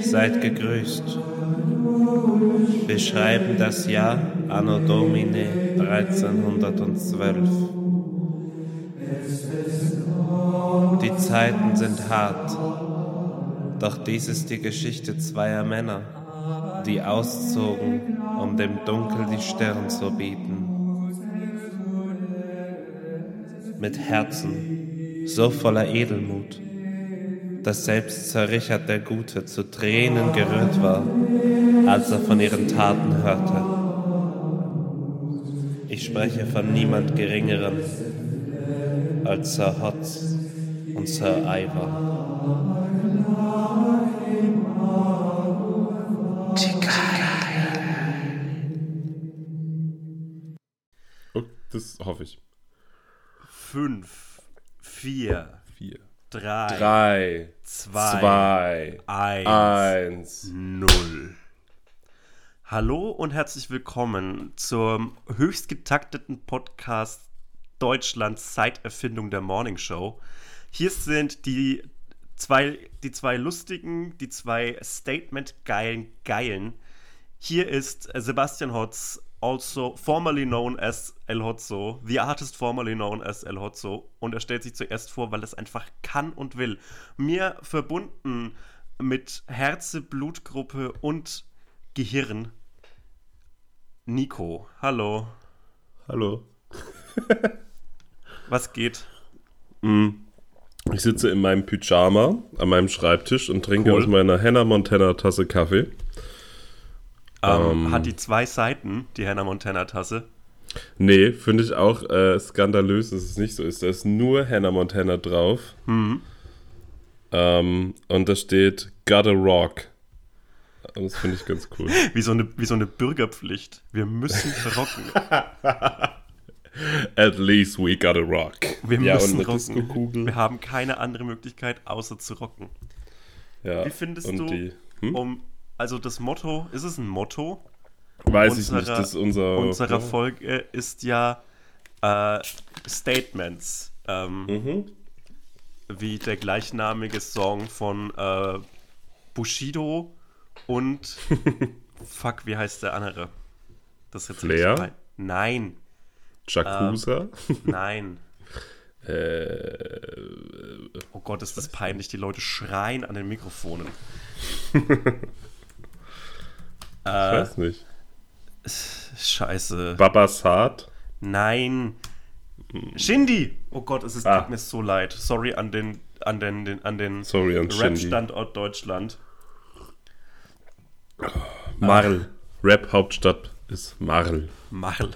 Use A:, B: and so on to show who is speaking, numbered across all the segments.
A: Seid gegrüßt. Wir schreiben das Jahr Anno Domini 1312. Zeiten sind hart, doch dies ist die Geschichte zweier Männer, die auszogen, um dem Dunkel die Stirn zu bieten. Mit Herzen so voller Edelmut, dass selbst Sir Richard der Gute zu Tränen gerührt war, als er von ihren Taten hörte. Ich spreche von niemand Geringerem als Sir Hotz Ivor.
B: Oh, das hoffe ich.
C: Fünf, vier,
B: Vier.
C: drei,
B: Drei,
C: zwei,
B: zwei,
C: eins,
B: eins.
C: null. Hallo und herzlich willkommen zum höchst getakteten Podcast Deutschlands seit Erfindung der Morning Show. Hier sind die zwei, die zwei lustigen, die zwei Statement-geilen Geilen. Hier ist Sebastian Hotz, also formerly known as El Hotzo, the artist formerly known as El Hotzo. Und er stellt sich zuerst vor, weil er es einfach kann und will. Mir verbunden mit Herze, Blutgruppe und Gehirn. Nico, hallo.
B: Hallo.
C: Was geht?
B: Ich sitze in meinem Pyjama an meinem Schreibtisch und trinke
C: Cool.
B: aus meiner Hannah Montana Tasse Kaffee.
C: Ähm,
B: Ähm.
C: hat die zwei Seiten, die Hannah Montana Tasse.
B: Nee, finde ich auch äh, skandalös, dass es nicht so ist. Da ist nur Hannah Montana drauf.
C: Mhm.
B: Ähm, und da steht Gotta Rock. Und das finde ich ganz cool.
C: Wie so, eine, wie so eine Bürgerpflicht. Wir müssen verrocken.
B: At least we gotta rock.
C: Wir
B: ja,
C: müssen rocken. Wir haben keine andere Möglichkeit, außer zu rocken.
B: Ja,
C: Wie findest du,
B: Die, hm?
C: um, also das Motto, ist es ein Motto?
B: Weiß ich
C: unserer-
B: nicht, das ist unser.
C: Unserer
B: ja.
C: Folge ist ja äh, Statements. Ähm,
B: Mhm.
C: Wie der gleichnamige Song von äh, Bushido und fuck, wie heißt der andere? Das ist jetzt
B: Flair?
C: richtig Nein,
B: Jakuza.
C: nein.
B: Äh,
C: Oh Gott, ist das peinlich. Die Leute schreien an den Mikrofonen.
B: ich weiß nicht.
C: Scheiße.
B: Babasat.
C: Nein. Shindy! Oh Gott, es ist,
B: Ah.
C: tut mir so leid. Sorry an den, an den, den an den
B: Sorry an Shindy.
C: Rap-Standort Deutschland.
B: Marl. Rap-Hauptstadt ist Marl.
C: Marl.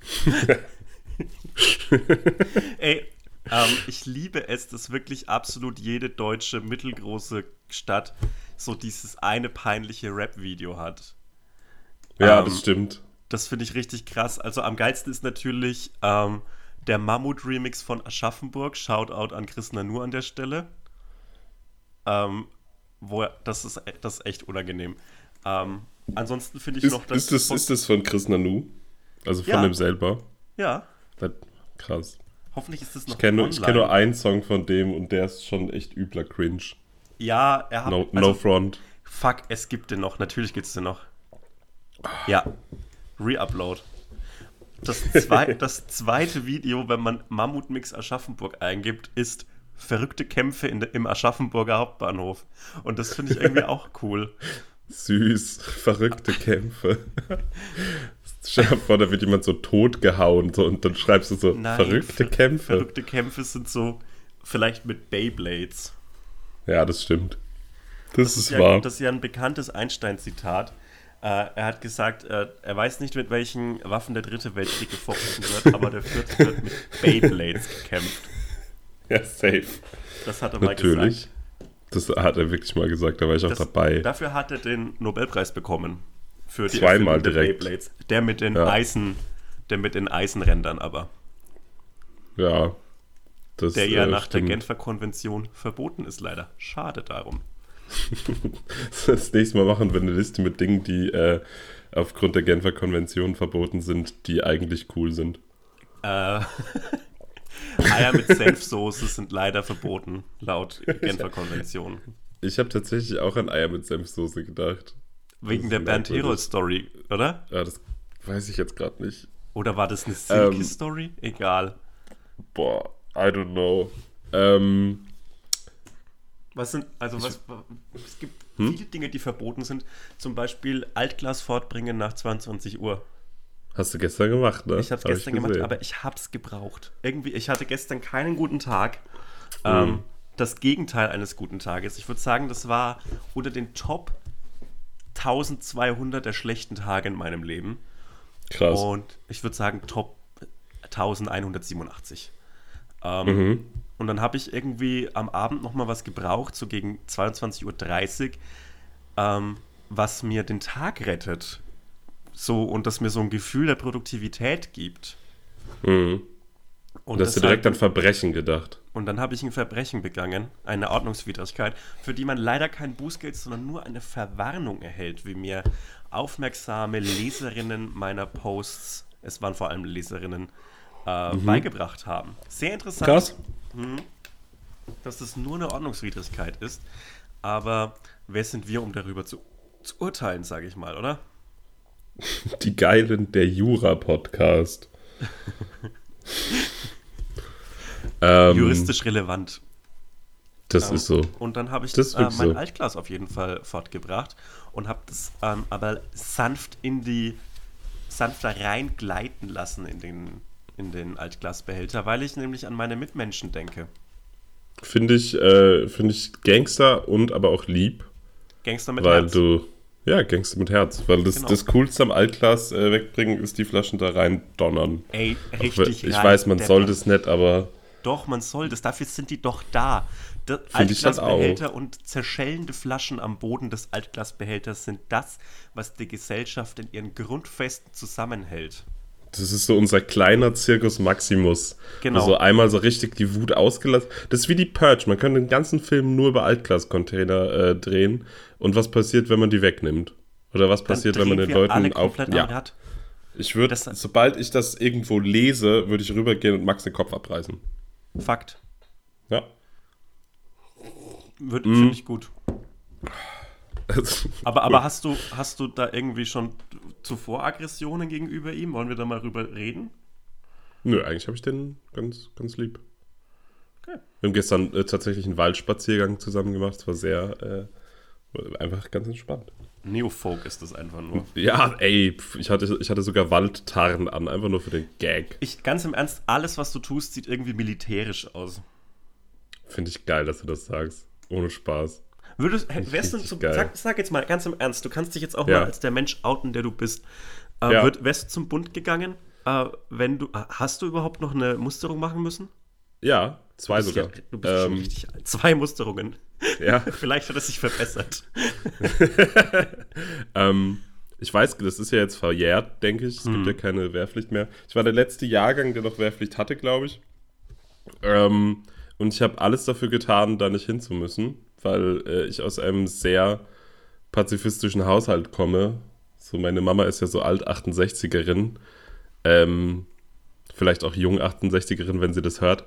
C: Ey, ähm, ich liebe es, dass wirklich absolut jede deutsche mittelgroße Stadt so dieses eine peinliche Rap-Video hat.
B: Ja,
C: Ähm,
B: das stimmt.
C: Das finde ich richtig krass. Also am geilsten ist natürlich ähm, der Mammut-Remix von Aschaffenburg. Shoutout an Chris Nanu an der Stelle. Ähm, wo er, das, ist, das ist echt unangenehm. Ähm, ansonsten finde ich
B: Ist,
C: noch, dass
B: ist, das, ist das von Chris Nanu? Also von
C: Ja.
B: dem selber?
C: ja,
B: Das, krass.
C: hoffentlich ist das noch
B: Ich kenne nur, ich
C: online.
B: kenn nur einen Song von dem und der ist schon echt übler Cringe.
C: Ja, er hat
B: No,
C: also,
B: no front.
C: Fuck, es gibt den noch. Natürlich gibt es den noch. Ja. Reupload. Das, zwei, das zweite Video, wenn man Mammutmix Aschaffenburg eingibt, ist verrückte Kämpfe in im Aschaffenburger Hauptbahnhof. Und das finde ich irgendwie auch cool.
B: Süß, verrückte Kämpfe. Vor, da wird jemand so tot gehauen so, und dann schreibst du so,
C: Nein,
B: verrückte
C: ver-
B: Kämpfe.
C: Verrückte Kämpfe sind so vielleicht mit Beyblades.
B: Ja, das stimmt. Das, ist
C: ja,
B: wahr.
C: Das ist ja ein bekanntes Einstein-Zitat. Äh, er hat gesagt, äh, er weiß nicht, mit welchen Waffen der dritte Weltkrieg gefochten wird, aber der vierte wird mit Beyblades gekämpft.
B: ja, safe.
C: Das hat er mal
B: Natürlich.
C: gesagt.
B: Das hat er wirklich mal gesagt, da war ich auch
C: Das,
B: dabei.
C: Dafür hat er den Nobelpreis bekommen. Für die
B: Zweimal
C: der
B: direkt.
C: Beyblades. Der mit den
B: Ja.
C: Eisen, der mit den Eisenrändern aber.
B: Ja. Das,
C: der ja
B: äh,
C: nach der
B: stimmt.
C: Genfer Konvention verboten ist, leider. Schade darum.
B: Das nächste Mal machen wir eine Liste mit Dingen, die äh, aufgrund der Genfer Konvention verboten sind, die eigentlich cool sind.
C: Äh, Eier mit Senfsoße sind leider verboten, laut Genfer Konvention.
B: Ich habe tatsächlich auch an Eier mit Senfsoße gedacht.
C: Wegen der Bernd
B: merkwürdig.
C: Herold-Story, oder?
B: Ja, das weiß ich jetzt gerade nicht.
C: Oder war das eine
B: Ähm,
C: Silke-Story? Egal.
B: Boah, I don't know. Ähm,
C: Was sind, also was, es gibt
B: Hm?
C: viele Dinge, die verboten sind. Zum Beispiel Altglas fortbringen nach 22 Uhr.
B: Hast du gestern gemacht, ne?
C: Ich habe es
B: Hab
C: gestern gemacht, aber ich habe es gebraucht. Irgendwie, ich hatte gestern keinen guten Tag.
B: Hm.
C: Ähm, das Gegenteil eines guten Tages. Ich würde sagen, das war unter den Top 1200 der schlechten Tage in meinem Leben.
B: Krass.
C: Und ich würde sagen Top 1187. Ähm,
B: Mhm.
C: Und dann habe ich irgendwie am Abend nochmal was gebraucht, so gegen 22.30 Uhr, ähm, was mir den Tag rettet. So, und das mir so ein Gefühl der Produktivität gibt.
B: Mhm.
C: Und,
B: Und hast du direkt an Verbrechen gedacht.
C: und dann habe ich ein Verbrechen begangen, eine Ordnungswidrigkeit, für die man leider kein Bußgeld, sondern nur eine Verwarnung erhält, wie mir aufmerksame Leserinnen meiner Posts, es waren vor allem Leserinnen, äh, beigebracht haben. Sehr interessant,
B: Mhm. Krass.
C: dass es nur eine Ordnungswidrigkeit ist, aber wer sind wir, um darüber zu, zu urteilen, sage ich mal, oder?
B: Die Geilen der Jura-Podcast. ähm,
C: Juristisch relevant.
B: Das ist so.
C: Und dann habe ich
B: Das
C: äh, mein
B: so.
C: Altglas auf jeden Fall fortgebracht und habe das ähm, aber sanft in die, sanfter reingleiten lassen in den, in den Altglasbehälter, weil ich nämlich an meine Mitmenschen denke.
B: Finde ich, äh, finde ich Gangster und aber auch lieb,
C: Gangster mit
B: weil
C: Herz.
B: du, ja, Gangster mit Herz, weil das,
C: Genau.
B: das Coolste am Altglas äh, wegbringen ist die Flaschen da rein donnern.
C: Ey,
B: Auch
C: richtig
B: wenn- ich weiß, man soll das nicht, aber
C: Doch, man soll das. Dafür sind die doch da.
B: Auch.
C: Altglasbehälter und zerschellende Flaschen am Boden des Altglasbehälters sind das, was die Gesellschaft in ihren Grundfesten zusammenhält.
B: Das ist so unser kleiner Circus Maximus.
C: Genau.
B: Also einmal so richtig die Wut ausgelassen. Das ist wie die Purge. Man könnte den ganzen Film nur über Altglas-Container äh, drehen. Und was passiert, wenn man die wegnimmt? Oder was passiert, wenn man den Leuten auf. Ja, ich würde, sobald ich das irgendwo lese, würde ich rübergehen und Max den Kopf abreißen.
C: Fakt.
B: Ja.
C: Wird
B: Mhm.
C: finde ich gut. Aber, aber hast du hast du da irgendwie schon zuvor Aggressionen gegenüber ihm? Wollen wir da mal drüber reden?
B: Nö, eigentlich habe ich den ganz, ganz lieb.
C: Okay.
B: Wir haben gestern äh, tatsächlich einen Waldspaziergang zusammen gemacht. Es war sehr, äh, einfach ganz entspannt.
C: Neofolk ist das einfach nur.
B: Ja, ey, ich hatte, ich hatte sogar Waldtarren an, einfach nur für den Gag.
C: Ich ganz im Ernst, alles was du tust, sieht irgendwie militärisch aus.
B: Finde ich geil, dass du das sagst. Ohne Spaß.
C: Würdest, wärst du zum, sag, sag jetzt mal ganz im Ernst, du kannst dich jetzt auch
B: Ja.
C: mal als der Mensch outen, der du bist. Äh,
B: Ja.
C: würd, wärst du zum Bund gegangen, äh, wenn du hast du überhaupt noch eine Musterung machen müssen?
B: Ja, zwei sogar.
C: Ja, du bist schon
B: ähm,
C: richtig alt. Zwei Musterungen.
B: ja,
C: Vielleicht hat es sich verbessert.
B: ähm, ich weiß, das ist ja jetzt verjährt, denke ich. Es
C: Mhm.
B: gibt ja keine Wehrpflicht mehr. Ich war der letzte Jahrgang, der noch Wehrpflicht hatte, glaube ich. Ähm, und ich habe alles dafür getan, da nicht hin zu müssen, weil äh, ich aus einem sehr pazifistischen Haushalt komme. So, meine Mama ist ja so alt 68erin. Ähm, vielleicht auch jung 68erin, wenn sie das hört.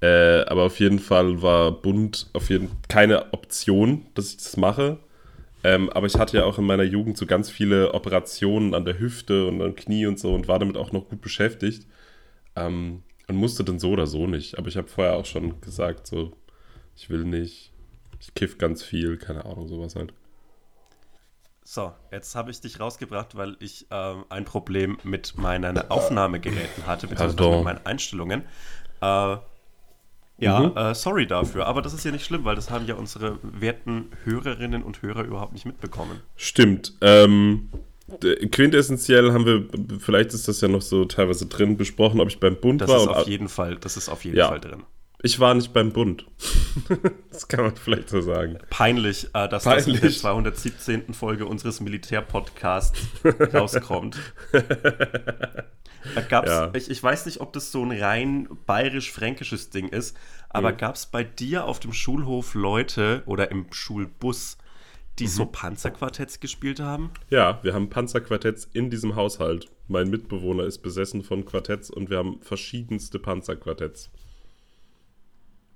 B: Äh, aber auf jeden Fall war Bund auf jeden keine Option, dass ich das mache. Ähm, aber ich hatte ja auch in meiner Jugend so ganz viele Operationen an der Hüfte und am Knie und so und war damit auch noch gut beschäftigt. Ähm, und musste dann so oder so nicht. Aber ich habe vorher auch schon gesagt, so, ich will nicht. Ich kiff ganz viel, keine Ahnung, sowas halt.
C: So, jetzt habe ich dich rausgebracht, weil ich ähm, ein Problem mit meinen Aufnahmegeräten hatte, beziehungsweise
B: Pardon.
C: mit meinen Einstellungen. Äh, ja,
B: Mhm.
C: äh, sorry dafür, aber das ist ja nicht schlimm, weil das haben ja unsere werten Hörerinnen und Hörer überhaupt nicht mitbekommen.
B: Stimmt. Ähm, quintessentiell haben wir, vielleicht ist das ja noch so teilweise drin besprochen, ob ich beim Bund
C: Das
B: war.
C: ist
B: und
C: auf jeden Fall, das ist auf jeden
B: Ja.
C: Fall drin.
B: Ich war nicht beim Bund. das kann man vielleicht so sagen.
C: Peinlich, äh, dass
B: Peinlich.
C: das in der 217. Folge unseres Militärpodcasts rauskommt. Da gab's,
B: Ja.
C: ich, ich weiß nicht, ob das so ein rein bayerisch-fränkisches Ding ist, aber
B: Mhm.
C: gab es bei dir auf dem Schulhof Leute oder im Schulbus, die so
B: Mhm.
C: Panzerquartetts gespielt haben?
B: Ja, wir haben Panzerquartetts in diesem Haushalt. Mein Mitbewohner ist besessen von Quartetts und wir haben verschiedenste Panzerquartetts.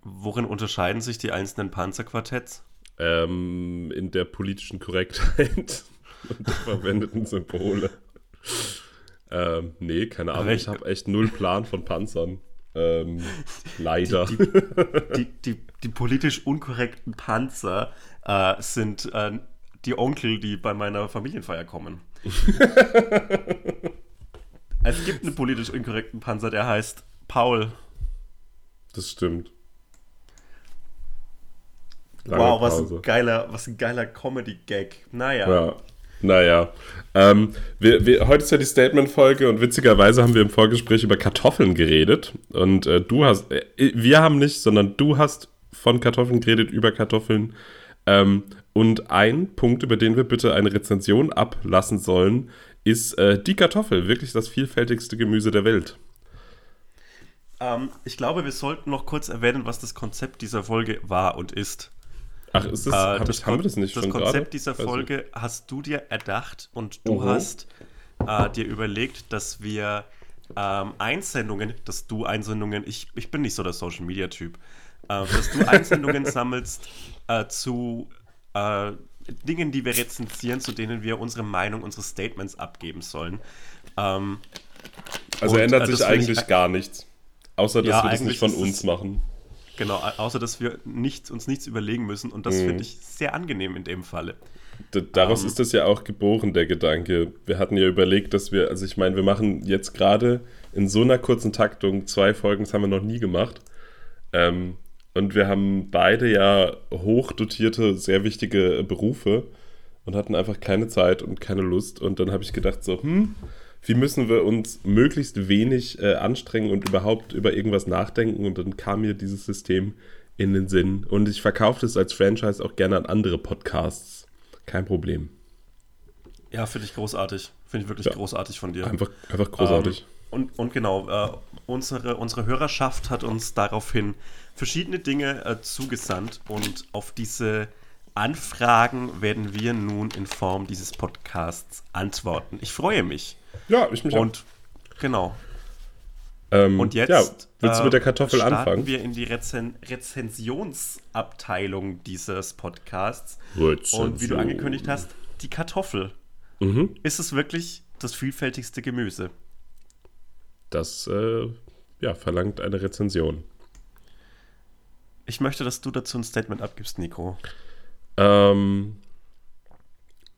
C: Worin unterscheiden sich die einzelnen Panzerquartetts?
B: Ähm, in der politischen Korrektheit und der verwendeten Symbole. Ähm, nee, keine Ahnung. Ich habe echt null Plan von Panzern. Ähm, leider.
C: Die, die, die, die politisch unkorrekten Panzer äh, sind äh, die Onkel, die bei meiner Familienfeier kommen. es gibt einen politisch unkorrekten Panzer, der heißt Paul.
B: Das stimmt. Lange
C: wow, was
B: Pause.
C: ein geiler, was ein geiler Comedy-Gag. Naja.
B: Ja. Naja. Ähm, wir, wir, heute ist ja die Statement-Folge und witzigerweise haben wir im Vorgespräch über Kartoffeln geredet. Und äh, du hast, äh, wir haben nicht, sondern du hast von Kartoffeln geredet, über Kartoffeln. Ähm, und ein Punkt, über den wir bitte eine Rezension ablassen sollen, ist äh, die Kartoffel. Wirklich das vielfältigste Gemüse der Welt.
C: Ähm, ich glaube, wir sollten noch kurz erwähnen, was das Konzept dieser Folge war und ist.
B: Ach, ist das,
C: Äh,
B: hab
C: das
B: ich, haben wir das nicht
C: Das Konzept
B: gerade?
C: dieser. Folge hast du dir erdacht und du
B: Mhm.
C: hast äh, dir überlegt, dass wir ähm, Einsendungen, dass du Einsendungen, ich, ich bin nicht so der Social Media Typ, äh, dass du Einsendungen sammelst äh, zu äh, Dingen, die wir rezensieren, zu denen wir unsere Meinung, unsere Statements abgeben sollen. Ähm,
B: Also
C: Und,
B: ändert
C: äh,
B: sich
C: find ich-
B: eigentlich gar nichts. Außer, dass
C: Ja,
B: wir das nicht
C: eigentlich
B: von uns machen.
C: Genau, au- außer dass wir nichts, uns nichts überlegen müssen und das
B: Mhm.
C: finde ich sehr angenehm in dem Falle.
B: D daraus
C: Ähm.
B: ist das ja auch geboren, der Gedanke. Wir hatten ja überlegt, dass wir, also ich meine, wir machen jetzt gerade in so einer kurzen Taktung zwei Folgen, das haben wir noch nie gemacht. Ähm, und wir haben beide ja hochdotierte, sehr wichtige Berufe und hatten einfach keine Zeit und keine Lust. Und dann habe ich gedacht, so, hm, wie müssen wir uns möglichst wenig äh, anstrengen und überhaupt über irgendwas nachdenken? Und dann kam mir dieses System in den Sinn. Und ich verkaufe es als Franchise auch gerne an andere Podcasts. Kein Problem.
C: Ja, finde ich großartig. Finde ich wirklich
B: Ja.
C: großartig von dir.
B: Einfach, einfach großartig.
C: Ähm, und, und genau, äh, unsere, unsere Hörerschaft hat uns daraufhin verschiedene Dinge äh, zugesandt und auf diese Anfragen werden wir nun in Form dieses Podcasts antworten. Ich freue mich.
B: Ja, ich mich
C: Und genau.
B: Ähm,
C: Und jetzt
B: Ja, willst du
C: äh,
B: mit der Kartoffel
C: starten
B: anfangen?
C: wir in die Rezen Rezensionsabteilung dieses Podcasts.
B: Rezension.
C: Und wie du angekündigt hast, die Kartoffel.
B: Mhm.
C: Ist es wirklich das vielfältigste Gemüse?
B: Das äh, ja, verlangt eine Rezension.
C: Ich möchte, dass du dazu ein Statement abgibst, Nico.
B: Ähm,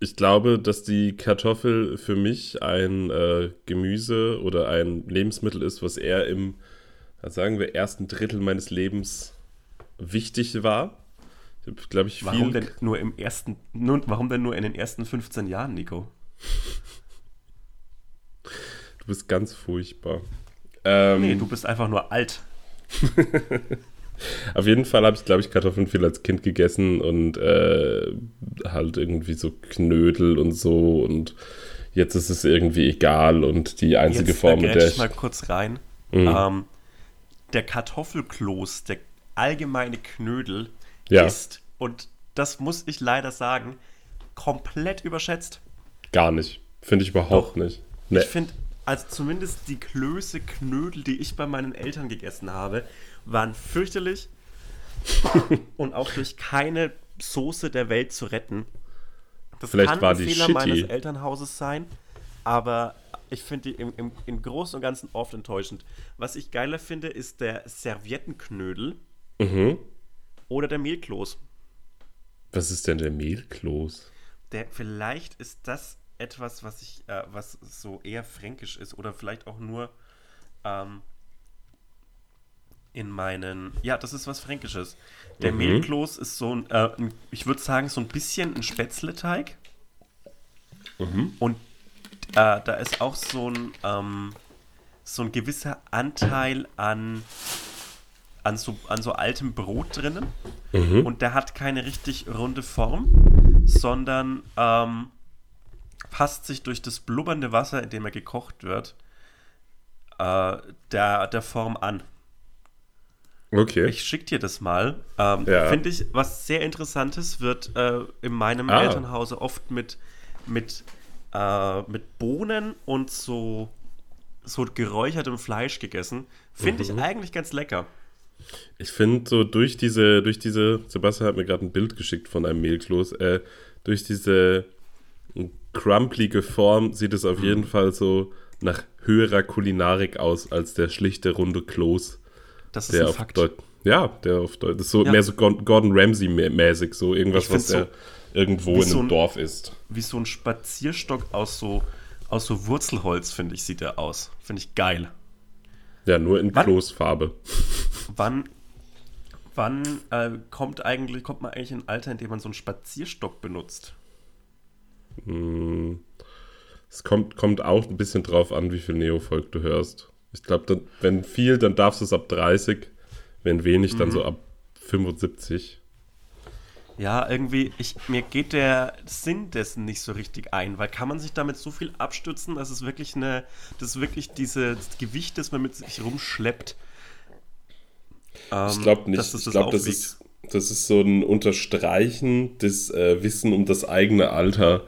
B: ich glaube, dass die Kartoffel für mich ein äh, Gemüse oder ein Lebensmittel ist, was eher im, sagen wir, ersten Drittel meines Lebens wichtig war. Ich habe, glaube ich, viel.
C: Warum denn nur im ersten, nun, warum denn nur in den ersten 15 Jahren, Nico?
B: Du bist ganz furchtbar. Ähm,
C: Nee, du bist einfach nur alt.
B: Auf jeden Fall habe ich, glaube ich, Kartoffeln viel als Kind gegessen und äh, halt irgendwie so Knödel und so und jetzt ist es irgendwie egal und die einzige
C: Jetzt
B: Form, mit der
C: ich
B: ich...
C: mal kurz rein.
B: Mhm.
C: Ähm, der Kartoffelkloß, der allgemeine Knödel,
B: Ja.
C: ist, und das muss ich leider sagen, komplett überschätzt.
B: Gar nicht. Finde ich überhaupt
C: Doch.
B: nicht. Nee.
C: Ich finde, also zumindest die Klöße Knödel, die ich bei meinen Eltern gegessen habe, waren fürchterlich und auch durch keine Soße der Welt zu retten. Das
B: Vielleicht
C: kann
B: war
C: ein
B: die
C: Fehler
B: shitty.
C: meines Elternhauses sein, aber ich finde die im, im, im Großen und Ganzen oft enttäuschend. Was ich geiler finde, ist der Serviettenknödel
B: Mhm.
C: oder der Mehlkloß.
B: Was ist denn der Mehlkloß?
C: Der, vielleicht ist das etwas, was ich, äh, was so eher fränkisch ist oder vielleicht auch nur ähm, in meinen. Ja, das ist was Fränkisches. Der
B: Mhm.
C: Mehlkloß ist so ein, äh, ich würde sagen, so ein bisschen ein Spätzleteig.
B: Mhm.
C: Und äh, da ist auch so ein, ähm, so ein gewisser Anteil an an so, an so altem Brot drinnen.
B: Mhm.
C: Und der hat keine richtig runde Form, sondern ähm, passt sich durch das blubbernde Wasser, in dem er gekocht wird, äh, der, der Form an.
B: Okay.
C: Ich schick dir das mal. Ähm,
B: Ja.
C: Finde ich, was sehr Interessantes wird äh, in meinem
B: Ah.
C: Elternhause oft mit, mit, äh, mit Bohnen und so, so geräuchertem Fleisch gegessen. Finde
B: Mhm.
C: ich eigentlich ganz lecker.
B: Ich finde so durch diese, durch diese, Sebastian hat mir gerade ein Bild geschickt von einem Mehlkloß, äh, durch diese crumplige Form sieht es
C: Mhm.
B: auf jeden Fall so nach höherer Kulinarik aus als der schlichte runde Kloß,
C: Das ist
B: der
C: ein Fakt.
B: Deut ja, der auf Deut das ist so
C: Ja.
B: mehr so Gordon Gordon Ramsay mä- mäßig, so irgendwas, was der irgendwo in
C: so
B: einem
C: ein-
B: Dorf ist.
C: Wie so ein Spazierstock aus so, aus so Wurzelholz, finde ich, sieht er aus. Finde ich geil.
B: Ja, nur in
C: Wann-. Wann, wann äh, kommt eigentlich, kommt man eigentlich in ein Alter, in dem man so einen Spazierstock benutzt?
B: Es kommt, kommt auch ein bisschen drauf an, wie viel Neofolk du hörst. Ich glaube, wenn viel, dann darfst du es ab 30. Wenn wenig,
C: Mhm.
B: dann so ab 75.
C: Ja, irgendwie, ich, mir geht der Sinn dessen nicht so richtig ein, weil kann man sich damit so viel abstützen, dass es wirklich eine, das ist wirklich dieses Gewicht, das man mit sich rumschleppt. ähm,
B: Ich glaube nicht.
C: Dass das
B: ich glaube, das ist, das ist so ein Unterstreichen des äh, Wissen um das eigene Alter.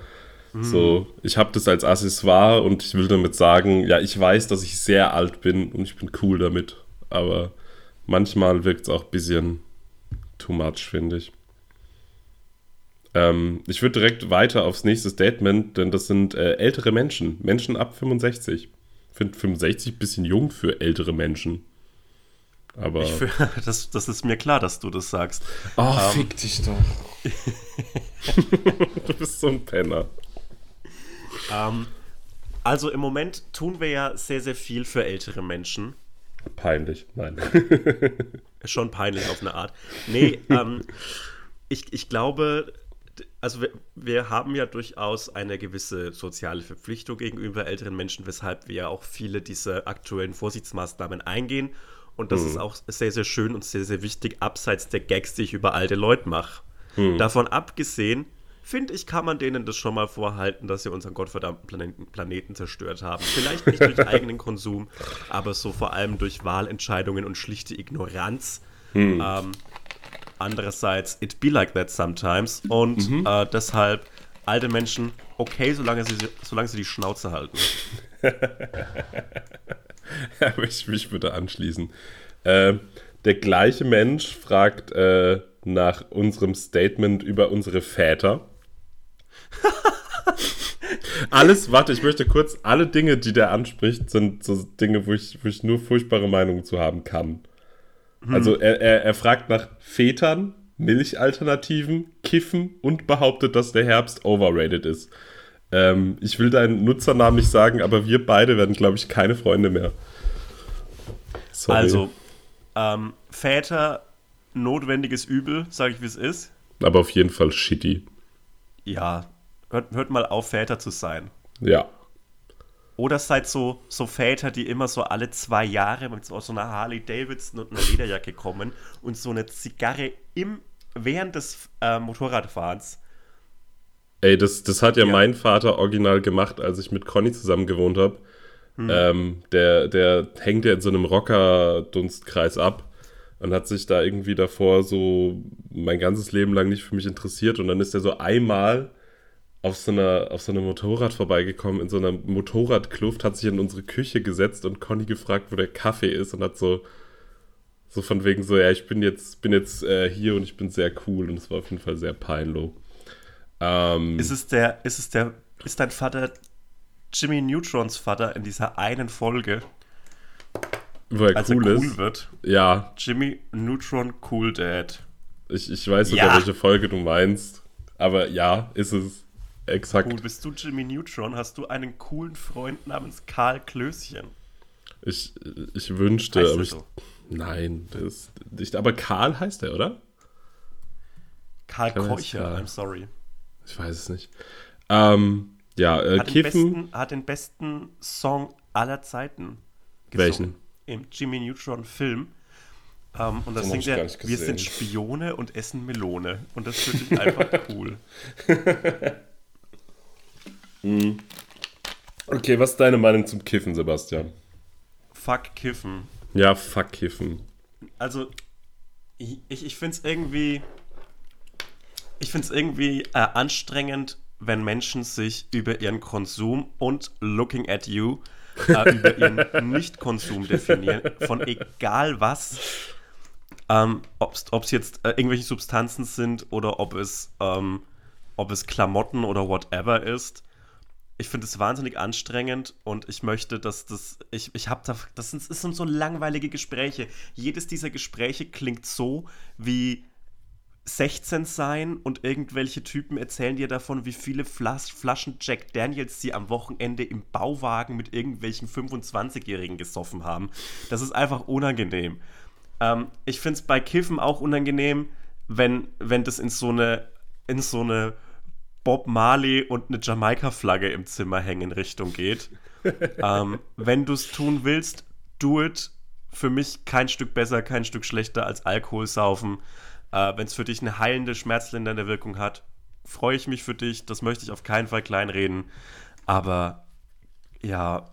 C: Mhm.
B: So, ich habe das als Accessoire und ich will damit sagen, ja, ich weiß, dass ich sehr alt bin und ich bin cool damit. Aber manchmal wirkt es auch ein bisschen too much, finde ich. Ähm, ich würde direkt weiter aufs nächste Statement, denn das sind äh, ältere Menschen. Menschen ab 65. Ich finde 65 ein bisschen jung für ältere Menschen. Aber.
C: Ich, das, das ist mir klar, dass du das sagst.
B: Oh,
C: Ähm,
B: fick dich doch. du bist so ein Penner.
C: Ähm, also im Moment tun wir ja sehr, sehr viel für ältere Menschen.
B: Peinlich, nein.
C: Schon peinlich auf eine Art. Nee, ähm, ich, ich glaube, also wir, wir haben ja durchaus eine gewisse soziale Verpflichtung gegenüber älteren Menschen, weshalb wir ja auch viele dieser aktuellen Vorsichtsmaßnahmen eingehen. Und das ist auch sehr, sehr schön und sehr, sehr wichtig, abseits der Gags, die ich über alte Leute mache. Davon abgesehen, finde ich, kann man denen das schon mal vorhalten, dass sie unseren gottverdammten Planeten, Planeten zerstört haben. Vielleicht nicht durch eigenen Konsum, aber so vor allem durch Wahlentscheidungen und schlichte Ignoranz. Ähm, andererseits, it be like that sometimes. Und äh, deshalb, alte Menschen, okay, solange sie, solange sie die Schnauze halten.
B: Aber ich mich würde anschließen. Äh, der gleiche Mensch fragt äh, nach unserem Statement über unsere Väter. Alles, warte, ich möchte kurz, alle Dinge, die der anspricht, sind so Dinge, wo ich, wo ich nur furchtbare Meinungen zu haben kann. Also er, er, er fragt nach Vätern, Milchalternativen, Kiffen und behauptet, dass der Herbst overrated ist. Ähm, ich will deinen Nutzernamen nicht sagen, aber wir beide werden, glaube ich, keine Freunde mehr. Sorry.
C: Also, ähm, Väter, notwendiges Übel, sage ich wie es ist.
B: Aber auf jeden Fall shitty.
C: Ja, hört, hört mal auf, Väter zu sein.
B: Ja.
C: Oder seid so, so Väter, die immer so alle zwei Jahre mit so, einer Harley Davidson und einer Lederjacke kommen und so eine Zigarre im, während des äh, Motorradfahrens.
B: Ey, das, das hat ja,
C: Ja.
B: mein Vater original gemacht, als ich mit Conny zusammen gewohnt habe. Ähm, der, der hängt ja in so einem Rocker-Dunstkreis ab und hat sich da irgendwie davor so mein ganzes Leben lang nicht für mich interessiert. Und dann ist er so einmal auf so einer, auf so einem Motorrad vorbeigekommen, in so einer Motorradkluft, hat sich in unsere Küche gesetzt und Conny gefragt, wo der Kaffee ist und hat so, so von wegen so, ja, ich bin jetzt, bin jetzt äh, hier und ich bin sehr cool und es war auf jeden Fall sehr peinlich. Ähm,
C: Ist es der, ist es der, ist dein Vater Jimmy Neutrons Vater in dieser einen Folge,
B: wo er
C: als
B: cool
C: er
B: ist.
C: cool wird?
B: Ja,
C: Jimmy Neutron Cool Dad.
B: ich, ich weiß sogar,
C: Ja.
B: welche Folge du meinst. Aber ja, ist es exakt.
C: Cool, bist du Jimmy Neutron? Hast du einen coolen Freund namens Karl Klößchen?
B: Ich, ich wünschte,
C: Heißt
B: aber
C: er
B: ich,
C: so?
B: nein, das nicht, aber Karl heißt er, oder?
C: Karl
B: heißt
C: Keucher,
B: Karl.
C: I'm sorry.
B: Ich weiß es nicht. Ähm, ja, äh,
C: Hat den,
B: Kiffen.
C: besten, hat den besten Song aller Zeiten
B: Welchen?
C: Im Jimmy Neutron Film. Ähm, und das
B: Den
C: singt er, wir sind. Spione und essen Melone. Und das finde ich einfach cool.
B: Okay, was ist deine Meinung zum Kiffen, Sebastian?
C: Fuck Kiffen.
B: Ja, fuck Kiffen.
C: Also, ich, ich finde es irgendwie. Ich finde es irgendwie äh, anstrengend, wenn Menschen sich über ihren Konsum und looking at you äh, über ihren Nicht-Konsum definieren, von egal was. Ähm, ob es jetzt äh, irgendwelche Substanzen sind oder ob es, ähm, ob es Klamotten oder whatever ist. Ich finde es wahnsinnig anstrengend und ich möchte, dass das, ich, ich habe da, das sind, das sind so langweilige Gespräche. Jedes dieser Gespräche klingt so wie 16 sein und irgendwelche Typen erzählen dir davon, wie viele Flas Flaschen Jack Daniels sie am Wochenende im Bauwagen mit irgendwelchen 25-Jährigen gesoffen haben. Das ist einfach unangenehm. Ähm, ich finde es bei Kiffen auch unangenehm, wenn, wenn das in so eine, in so eine Bob Marley und eine Jamaika-Flagge im Zimmer hängen Richtung geht. ähm, wenn du es tun willst, do it. Für mich kein Stück besser, kein Stück schlechter als Alkohol saufen. Äh, wenn es für dich eine heilende, schmerzlindernde Wirkung hat, freue ich mich für dich. Das möchte ich auf keinen Fall kleinreden. Aber ja,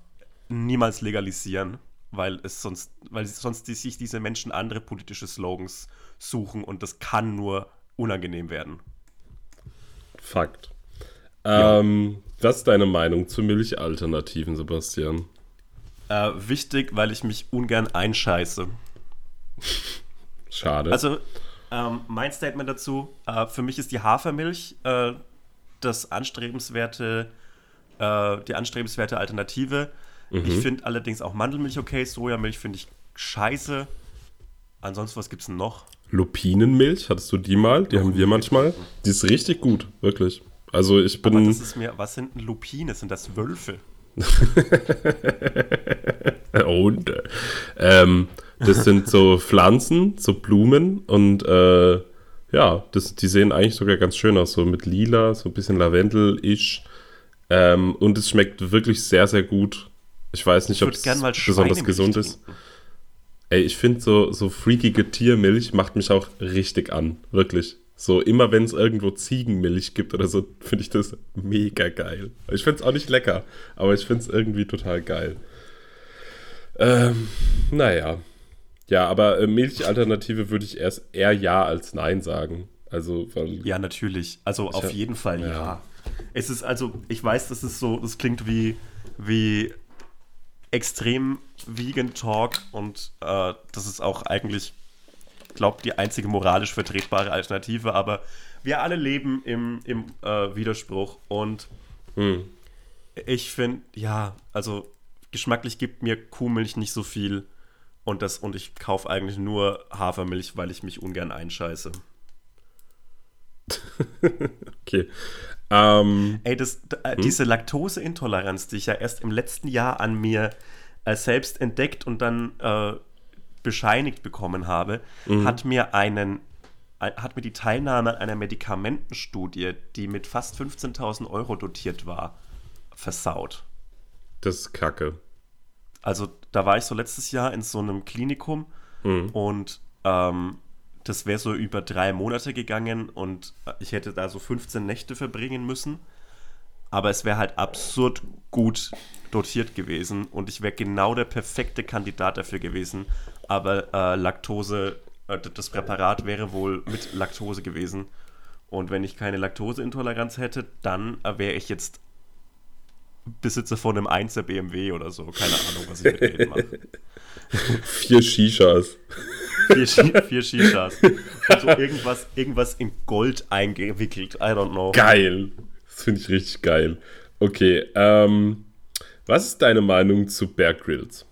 C: niemals legalisieren, weil es sonst, weil sonst die, sich diese Menschen andere politische Slogans suchen und das kann nur unangenehm werden.
B: Fakt. Ähm, was ist deine Meinung zu Milchalternativen, Sebastian?
C: Äh, wichtig, weil ich mich ungern einscheiße.
B: Schade.
C: Also, ähm, mein Statement dazu: äh, Für mich ist die Hafermilch äh, das anstrebenswerte, äh, die anstrebenswerte Alternative. Ich finde allerdings auch Mandelmilch okay, Sojamilch finde ich scheiße. Ansonsten, was gibt es denn noch?
B: Lupinenmilch, hattest du die mal? Die haben wir manchmal. Die ist richtig gut, wirklich. Also ich
C: Aber
B: bin.
C: das ist mir, was sind denn Lupine? Sind das Wölfe?
B: Und, äh, ähm, das sind so Pflanzen, so Blumen und äh, ja, das, die sehen eigentlich sogar ganz schön aus, so mit lila, so ein bisschen Lavendel-ish. Ähm, und es schmeckt wirklich sehr, sehr gut. Ich weiß nicht,
C: Ich
B: ob es besonders gesund ist. Ey, ich finde so, so freakige Tiermilch macht mich auch richtig an. Wirklich. So, immer wenn es irgendwo Ziegenmilch gibt oder so, finde ich das mega geil. Ich finde es auch nicht lecker, aber ich finde es irgendwie total geil. Ähm, naja. Ja, aber äh, Milchalternative würde ich erst eher ja als nein sagen. Also.
C: Ja, natürlich. Also auf
B: hab-
C: jeden Fall ja.
B: ja.
C: Es ist also, ich weiß, das ist so, das klingt wie, wie extrem Vegan Talk und äh, das ist auch eigentlich, glaube die einzige moralisch vertretbare Alternative, aber wir alle leben im, im äh, Widerspruch und
B: Hm.
C: ich finde, ja, also geschmacklich gibt mir Kuhmilch nicht so viel und das und ich kaufe eigentlich nur Hafermilch, weil ich mich ungern einscheiße.
B: Okay. Ähm,
C: Ey, das, äh, diese Laktoseintoleranz, die ich ja erst im letzten Jahr an mir äh, selbst entdeckt und dann äh, bescheinigt bekommen habe, hat mir einen äh, hat mir die Teilnahme an einer Medikamentenstudie, die mit fast 15.000 Euro dotiert war, versaut.
B: das ist kacke.
C: Also da war ich so letztes Jahr in so einem Klinikum und ähm, das wäre so über drei Monate gegangen und äh, ich hätte da so 15 Nächte verbringen müssen. Aber es wäre halt absurd gut dotiert gewesen und ich wäre genau der perfekte Kandidat dafür gewesen. Aber äh, Laktose, äh, das Präparat wäre wohl mit Laktose gewesen. Und wenn ich keine Laktoseintoleranz hätte, dann äh, wäre ich jetzt Besitzer von einem 1er BMW oder so. Keine Ahnung, was ich mit denen mache.
B: Vier Shishas.
C: Vier, Shi- vier Shishas. Und so irgendwas, irgendwas in Gold eingewickelt. I don't know.
B: Geil. Das finde ich richtig geil. Okay, ähm, was ist deine Meinung zu Bear Grylls?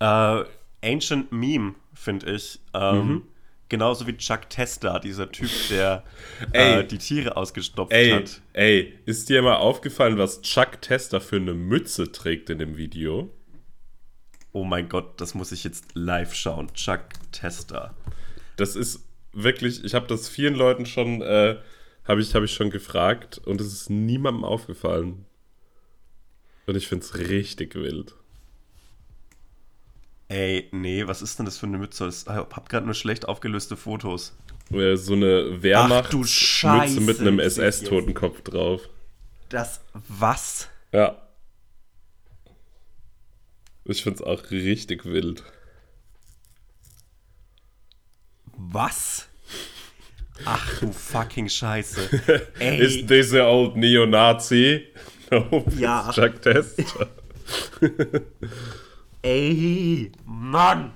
C: Äh, Ancient Meme, finde ich. Ähm, Genauso wie Chuck Testa, dieser Typ, der äh, die Tiere ausgestopft
B: Ey,
C: hat.
B: ey, ist dir mal aufgefallen, was Chuck Tester für eine Mütze trägt in dem Video?
C: Oh mein Gott, das muss ich jetzt live schauen. Chuck Testa.
B: Das ist wirklich, ich habe das vielen Leuten schon, äh, habe ich, hab ich schon gefragt und es ist niemandem aufgefallen. Und ich finde es richtig wild.
C: Ey, nee, was ist denn das für eine Mütze? Ich hab gerade nur schlecht aufgelöste Fotos.
B: Äh, So eine Wehrmacht-Mütze mit einem SS-Totenkopf drauf.
C: Das was?
B: Ja. Ich find's auch richtig wild.
C: Was? Ach du fucking Scheiße. Ey,
B: Is this a old neo-Nazi? No,
C: Ja.
B: Chuck Tester.
C: ey, Mann.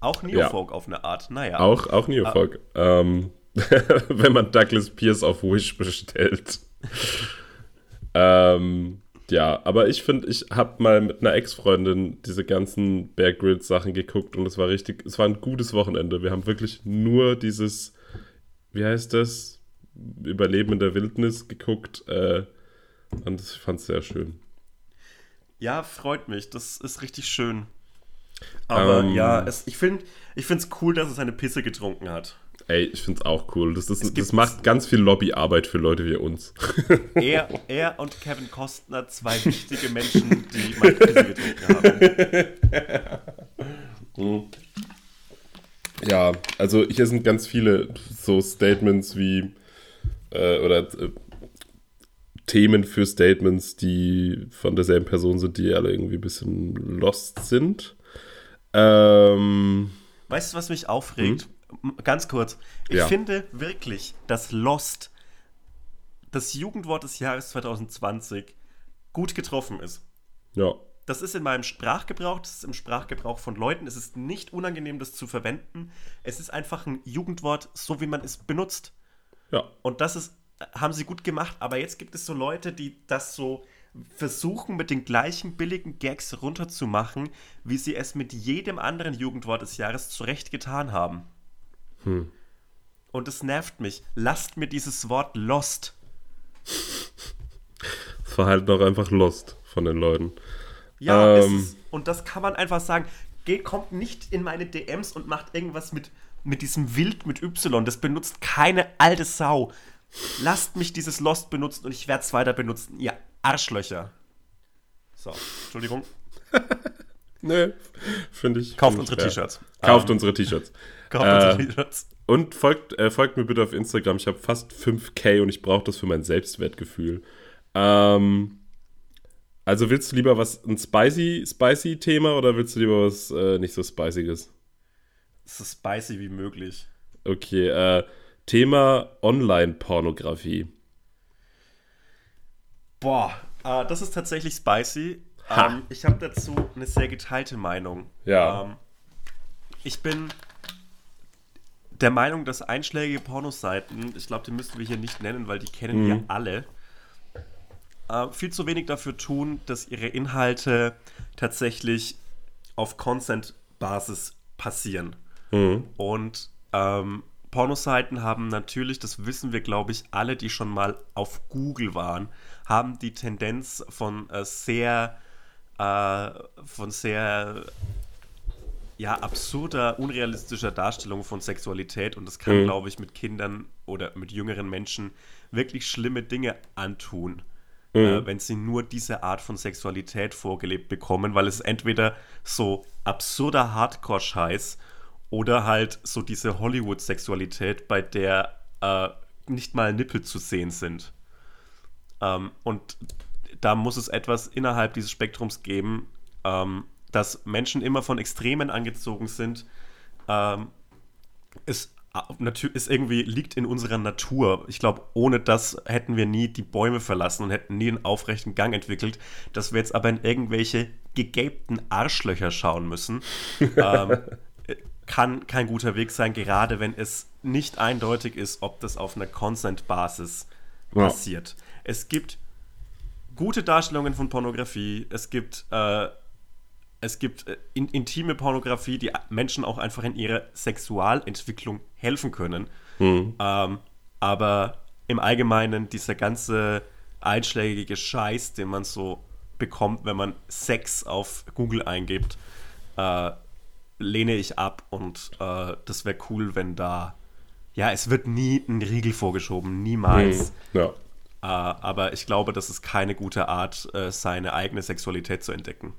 C: Auch Neofolk auf eine Art. Naja.
B: Auch, auch Neofolk. Ähm, wenn man Douglas Pierce auf Wish bestellt. ähm, ja, aber ich finde, ich habe mal mit einer Ex-Freundin diese ganzen Bear Grylls Sachen geguckt und es war richtig, es war ein gutes Wochenende. Wir haben wirklich nur dieses, wie heißt das, Überleben in der Wildnis geguckt äh, und ich fand es sehr schön.
C: Ja, freut mich. Das ist richtig schön. Aber
B: Ähm.
C: ja, es, ich finde es cool, dass es eine Pisse getrunken hat.
B: Ey, ich finde es auch cool. Das, das, das
C: gibt-
B: macht ganz viel Lobbyarbeit für Leute wie uns.
C: Er, er und Kevin Costner, zwei wichtige Menschen, die mal Pisse getrunken haben.
B: Ja, also hier sind ganz viele so Statements wie äh, oder äh, Themen für Statements, die von derselben Person sind, die alle irgendwie ein bisschen lost sind. Ähm,
C: Weißt du, was mich aufregt? M- Ganz kurz. Ich
B: Ja.
C: finde wirklich, dass Lost das Jugendwort des Jahres 2020 gut getroffen ist.
B: ja,
C: Das ist in meinem Sprachgebrauch, das ist im Sprachgebrauch von Leuten. Es ist nicht unangenehm, das zu verwenden. Es ist einfach ein Jugendwort, so wie man es benutzt.
B: ja,
C: Und das ist, haben sie gut gemacht. Aber jetzt gibt es so Leute, die das so versuchen, mit den gleichen billigen Gags runterzumachen, wie sie es mit jedem anderen Jugendwort des Jahres zurecht getan haben. Und es nervt mich. Lasst mir dieses Wort lost.
B: es war halt noch einfach lost von den Leuten.
C: Ja,
B: Ähm.
C: ist, und das kann man einfach sagen. Geht, kommt nicht in meine DMs und macht irgendwas mit, mit diesem Wild mit Y. Das benutzt keine alte Sau. Lasst mich dieses Lost benutzen und ich werde es weiter benutzen. Ihr Arschlöcher. So, Entschuldigung.
B: Nö, finde ich.
C: Kauft
B: find
C: unsere. T-Shirts.
B: Kauft
C: Ähm,
B: unsere T-Shirts.
C: Kauft
B: Äh,
C: unsere T-Shirts.
B: Und folgt, äh, folgt mir bitte auf Instagram. Ich habe fast 5k und ich brauche das für mein Selbstwertgefühl. Ähm, also willst du lieber was, ein spicy, spicy Thema oder willst du lieber was äh, nicht so spicyes?
C: So spicy wie möglich.
B: Okay, äh, Thema Online-Pornografie.
C: Boah, äh, das ist tatsächlich spicy. Ähm, ich habe dazu eine sehr geteilte Meinung.
B: Ja.
C: Ähm, ich bin der Meinung, dass einschlägige Pornoseiten, ich glaube, die müssen wir hier nicht nennen, weil die kennen wir alle, äh, viel zu wenig dafür tun, dass ihre Inhalte tatsächlich auf Consent-Basis passieren. Und ähm, Pornoseiten haben natürlich, das wissen wir, glaube ich, alle, die schon mal auf Google waren, haben die Tendenz von äh, sehr, äh, von sehr ja, absurder, unrealistischer Darstellung von Sexualität. Und das kann, glaube ich, mit Kindern oder mit jüngeren Menschen wirklich schlimme Dinge antun, äh, wenn sie nur diese Art von Sexualität vorgelebt bekommen, weil es entweder so absurder Hardcore-Scheiß oder halt so diese Hollywood-Sexualität, bei der äh, nicht mal Nippel zu sehen sind. Ähm, und da muss es etwas innerhalb dieses Spektrums geben, ähm, dass Menschen immer von Extremen angezogen sind. Ähm, natür- ist irgendwie liegt in unserer Natur. Ich glaube, ohne das hätten wir nie die Bäume verlassen und hätten nie einen aufrechten Gang entwickelt, dass wir jetzt aber in irgendwelche gegapten Arschlöcher schauen müssen. ähm, kann kein guter Weg sein, gerade wenn es nicht eindeutig ist, ob das auf einer Consent-Basis
B: Ja.
C: passiert. Es gibt gute Darstellungen von Pornografie, es gibt, äh, es gibt äh, in, intime Pornografie, die Menschen auch einfach in ihrer Sexualentwicklung helfen können. Ähm, aber im Allgemeinen dieser ganze einschlägige Scheiß, den man so bekommt, wenn man Sex auf Google eingibt, äh, lehne ich ab und äh, das wäre cool, wenn da ja, es wird nie ein Riegel vorgeschoben, niemals.
B: Ja.
C: Äh, aber ich glaube, das ist keine gute Art, äh, seine eigene Sexualität zu entdecken.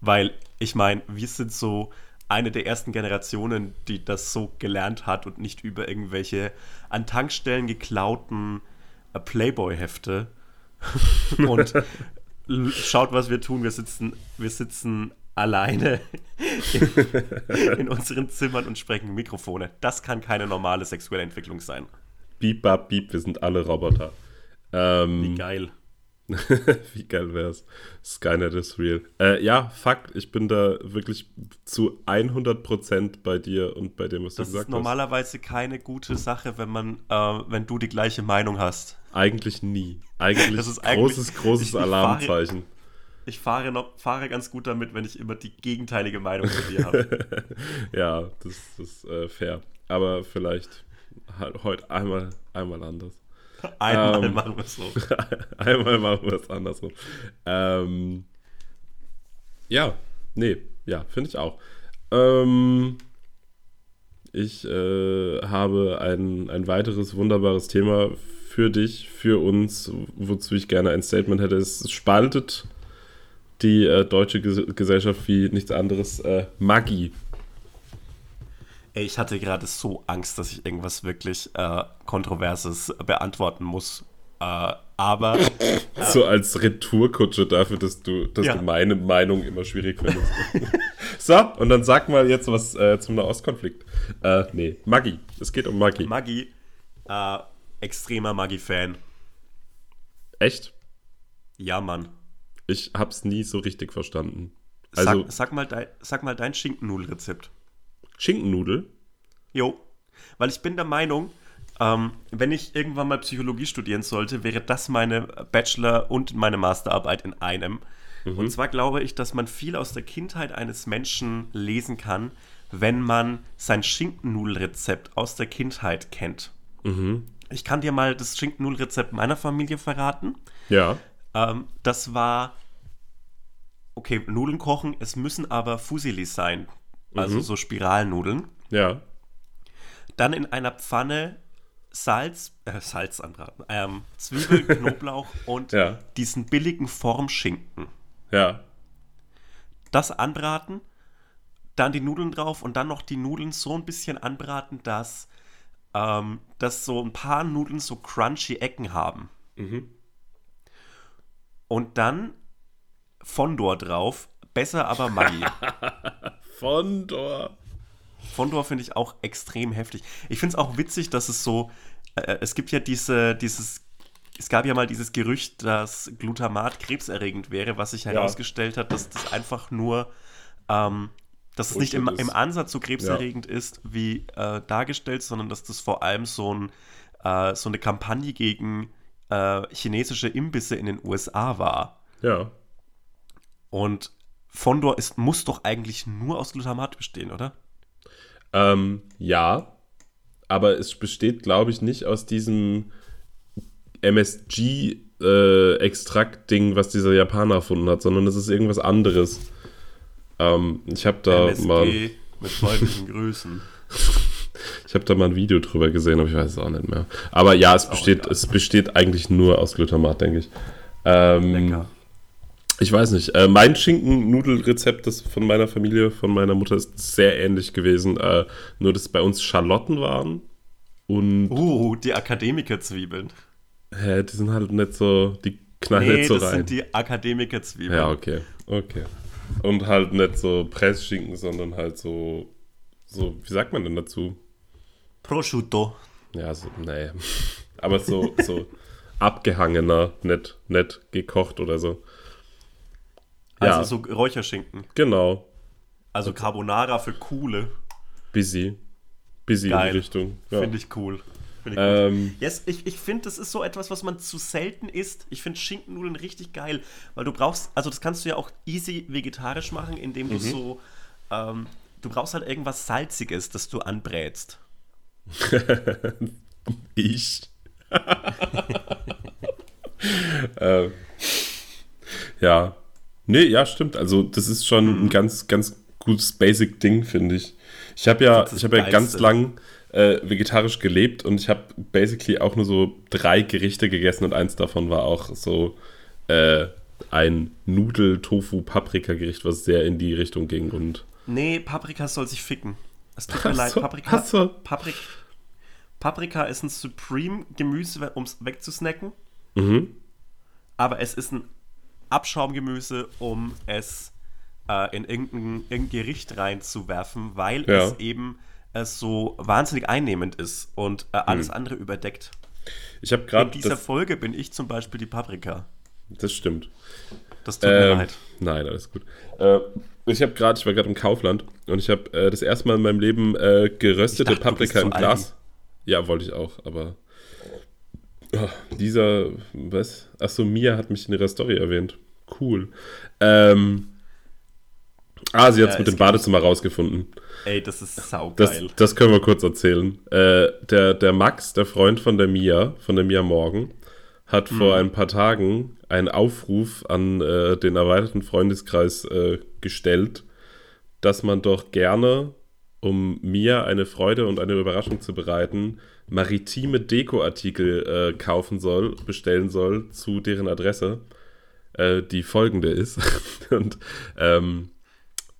C: Weil ich meine, wir sind so eine der ersten Generationen, die das so gelernt hat und nicht über irgendwelche an Tankstellen geklauten äh, Playboy-Hefte. und schaut, was wir tun. Wir sitzen, wir sitzen alleine in, in unseren Zimmern und sprechen Mikrofone. Das kann keine normale sexuelle Entwicklung sein.
B: Beep, bap, beep, wir sind alle Roboter. Ähm,
C: Wie geil.
B: Wie geil wär's. Skynet is real. Äh, ja, Fakt, ich bin da wirklich zu 100% bei dir und bei dem, was
C: Das
B: du
C: ist
B: gesagt
C: normalerweise keine gute Sache, wenn man, äh, wenn du die gleiche Meinung hast.
B: hast. Eigentlich nie. Eigentlich,
C: Das ist eigentlich-
B: großes, großes
C: ich- ich fahre-
B: Alarmzeichen.
C: Ich fahre, noch, fahre ganz gut damit, wenn ich immer die gegenteilige Meinung zu dir habe.
B: ja, das, das ist äh, fair. Aber vielleicht halt heute einmal, einmal anders.
C: Einmal
B: Ähm.
C: machen wir es so.
B: Einmal machen wir es andersrum. Ähm, ja, nee, ja, finde ich auch. Ähm, ich äh, habe ein, ein weiteres wunderbares Thema für dich, für uns, wozu ich gerne ein Statement hätte. Es spaltet die äh, deutsche Ges Gesellschaft wie nichts anderes. Äh, Maggi.
C: Ey, ich hatte gerade so Angst, dass ich irgendwas wirklich äh, Kontroverses beantworten muss. Äh, aber
B: So als Retourkutsche dafür, dass du, dass
C: Ja.
B: du meine Meinung immer schwierig findest. so, und dann sag mal jetzt was äh, zum Nahostkonflikt. Äh, nee, Maggi. Es geht um Maggi.
C: Maggi, äh, extremer Maggi-Fan.
B: Echt?
C: Ja, Mann.
B: Ich hab's nie so richtig verstanden. Also,
C: Sag, sag, mal, dein, sag mal dein Schinkennudelrezept.
B: Schinkennudel?
C: Jo. Weil ich bin der Meinung, ähm, wenn ich irgendwann mal Psychologie studieren sollte, wäre das meine Bachelor- und meine Masterarbeit in einem. Und zwar glaube ich, dass man viel aus der Kindheit eines Menschen lesen kann, wenn man sein Schinkennudelrezept aus der Kindheit kennt. Ich kann dir mal das Schinkennudelrezept meiner Familie verraten.
B: Ja.
C: Ähm, das war, okay, Nudeln kochen, es müssen aber Fusilis sein. Also so Spiralnudeln.
B: Ja.
C: Dann in einer Pfanne Salz, äh, Salz anbraten, ähm, Zwiebel, Knoblauch und
B: Ja.
C: diesen billigen Formschinken.
B: Ja.
C: Das anbraten, dann die Nudeln drauf und dann noch die Nudeln so ein bisschen anbraten, dass, ähm, dass so ein paar Nudeln so crunchy Ecken haben. Und dann Fondor drauf, besser aber Maggi.
B: Fondor.
C: Fondor finde ich auch extrem heftig. Ich finde es auch witzig, dass es so, äh, es gibt ja diese, dieses, es gab ja mal dieses Gerücht, dass Glutamat krebserregend wäre, was sich herausgestellt hat, dass das einfach nur, ähm, dass es nicht im, im Ansatz so krebserregend ist, wie äh, dargestellt, sondern dass das vor allem so, ein, äh, so eine Kampagne gegen äh, chinesische Imbisse in den USA war.
B: Ja.
C: Und Fondor ist, muss doch eigentlich nur aus Glutamat bestehen, oder?
B: Ähm, ja. Aber es besteht, glaube ich, nicht aus diesem MSG-Extrakt-Ding, was dieser Japaner erfunden hat, sondern es ist irgendwas anderes. Ähm, ich habe da
C: MSG
B: mal.
C: mit freundlichen Grüßen.
B: Ich habe da mal ein Video drüber gesehen, aber ich weiß es auch nicht mehr. Aber ja, es besteht, es besteht eigentlich nur aus Glutamat, denke ich. Ähm,
C: Lecker.
B: Ich weiß nicht. Äh, mein Schinken-Nudelrezept das von meiner Familie, von meiner Mutter, ist sehr ähnlich gewesen. Äh, nur, dass bei uns Schalotten waren. Und
C: Uh, die Akademikerzwiebeln.
B: hä, die sind halt nicht so, die knallen
C: Nee,
B: nicht so
C: das
B: rein.
C: sind die Akademikerzwiebeln.
B: ja, okay. Okay. Und halt nicht so Pressschinken, sondern halt so, so, wie sagt man denn dazu?
C: Prosciutto.
B: Ja, so, nee. Aber so, so abgehangener, nicht, nicht gekocht oder so. Ja,
C: Also so Räucherschinken.
B: genau.
C: Also Carbonara für coole.
B: Busy. Busy in
C: Geil.
B: die Richtung. Ja.
C: Finde ich cool. Find ich.
B: Ähm,
C: Yes, ich ich finde, das ist so etwas, was man zu selten isst. Ich finde Schinkennudeln richtig geil, weil du brauchst, also das kannst du ja auch easy vegetarisch machen, indem
B: Mhm.
C: du so, ähm, du brauchst halt irgendwas Salziges, das du anbrätst.
B: ich. ähm, ja. Nee, ja, stimmt. Also, das ist schon ein ganz, ganz gutes Basic-Ding, finde ich. Ich habe ja, ich habe ja ganz lang äh, vegetarisch gelebt und ich habe basically auch nur so drei Gerichte gegessen und eins davon war auch so äh, ein Nudel-Tofu-Paprika-Gericht, was sehr in die Richtung ging und.
C: Nee, Paprika soll sich ficken. Es tut mir leid,
B: so,
C: Paprika.
B: so.
C: Paprik, Paprika ist ein Supreme-Gemüse, um es wegzusnacken.
B: Mhm.
C: Aber es ist ein Abschaumgemüse, um es äh, in irgendein, irgendein Gericht reinzuwerfen, weil
B: Ja.
C: es eben äh, so wahnsinnig einnehmend ist und äh, alles
B: Hm.
C: andere überdeckt.
B: Ich habe
C: In
B: gerade.
C: dieser
B: Das,
C: Folge bin ich zum Beispiel die Paprika.
B: das stimmt.
C: Das tut mir
B: Ähm,
C: leid.
B: Nein, alles gut. Äh, ich habe gerade, ich war gerade im Kaufland und ich habe äh, das erste Mal in meinem Leben äh, geröstete
C: dachte,
B: Paprika im
C: Aldi.
B: Glas. Ja, wollte ich auch, aber oh, dieser, was? Achso, Mia hat mich in ihrer Story erwähnt. Cool. Ähm, ah, sie hat es
C: Ja,
B: mit
C: es
B: dem Badezimmer rausgefunden.
C: Ey, das ist
B: Das,
C: saugeil.
B: das können wir kurz erzählen. Äh, der, der Max, der Freund von der Mia, von der Mia Morgan, hat vor ein paar Tagen einen Aufruf an äh, den erweiterten Freundeskreis äh, gestellt, dass man doch gerne, um Mia eine Freude und eine Überraschung zu bereiten, maritime Dekoartikel äh, kaufen soll, bestellen soll zu deren Adresse, äh, die folgende ist. und ähm,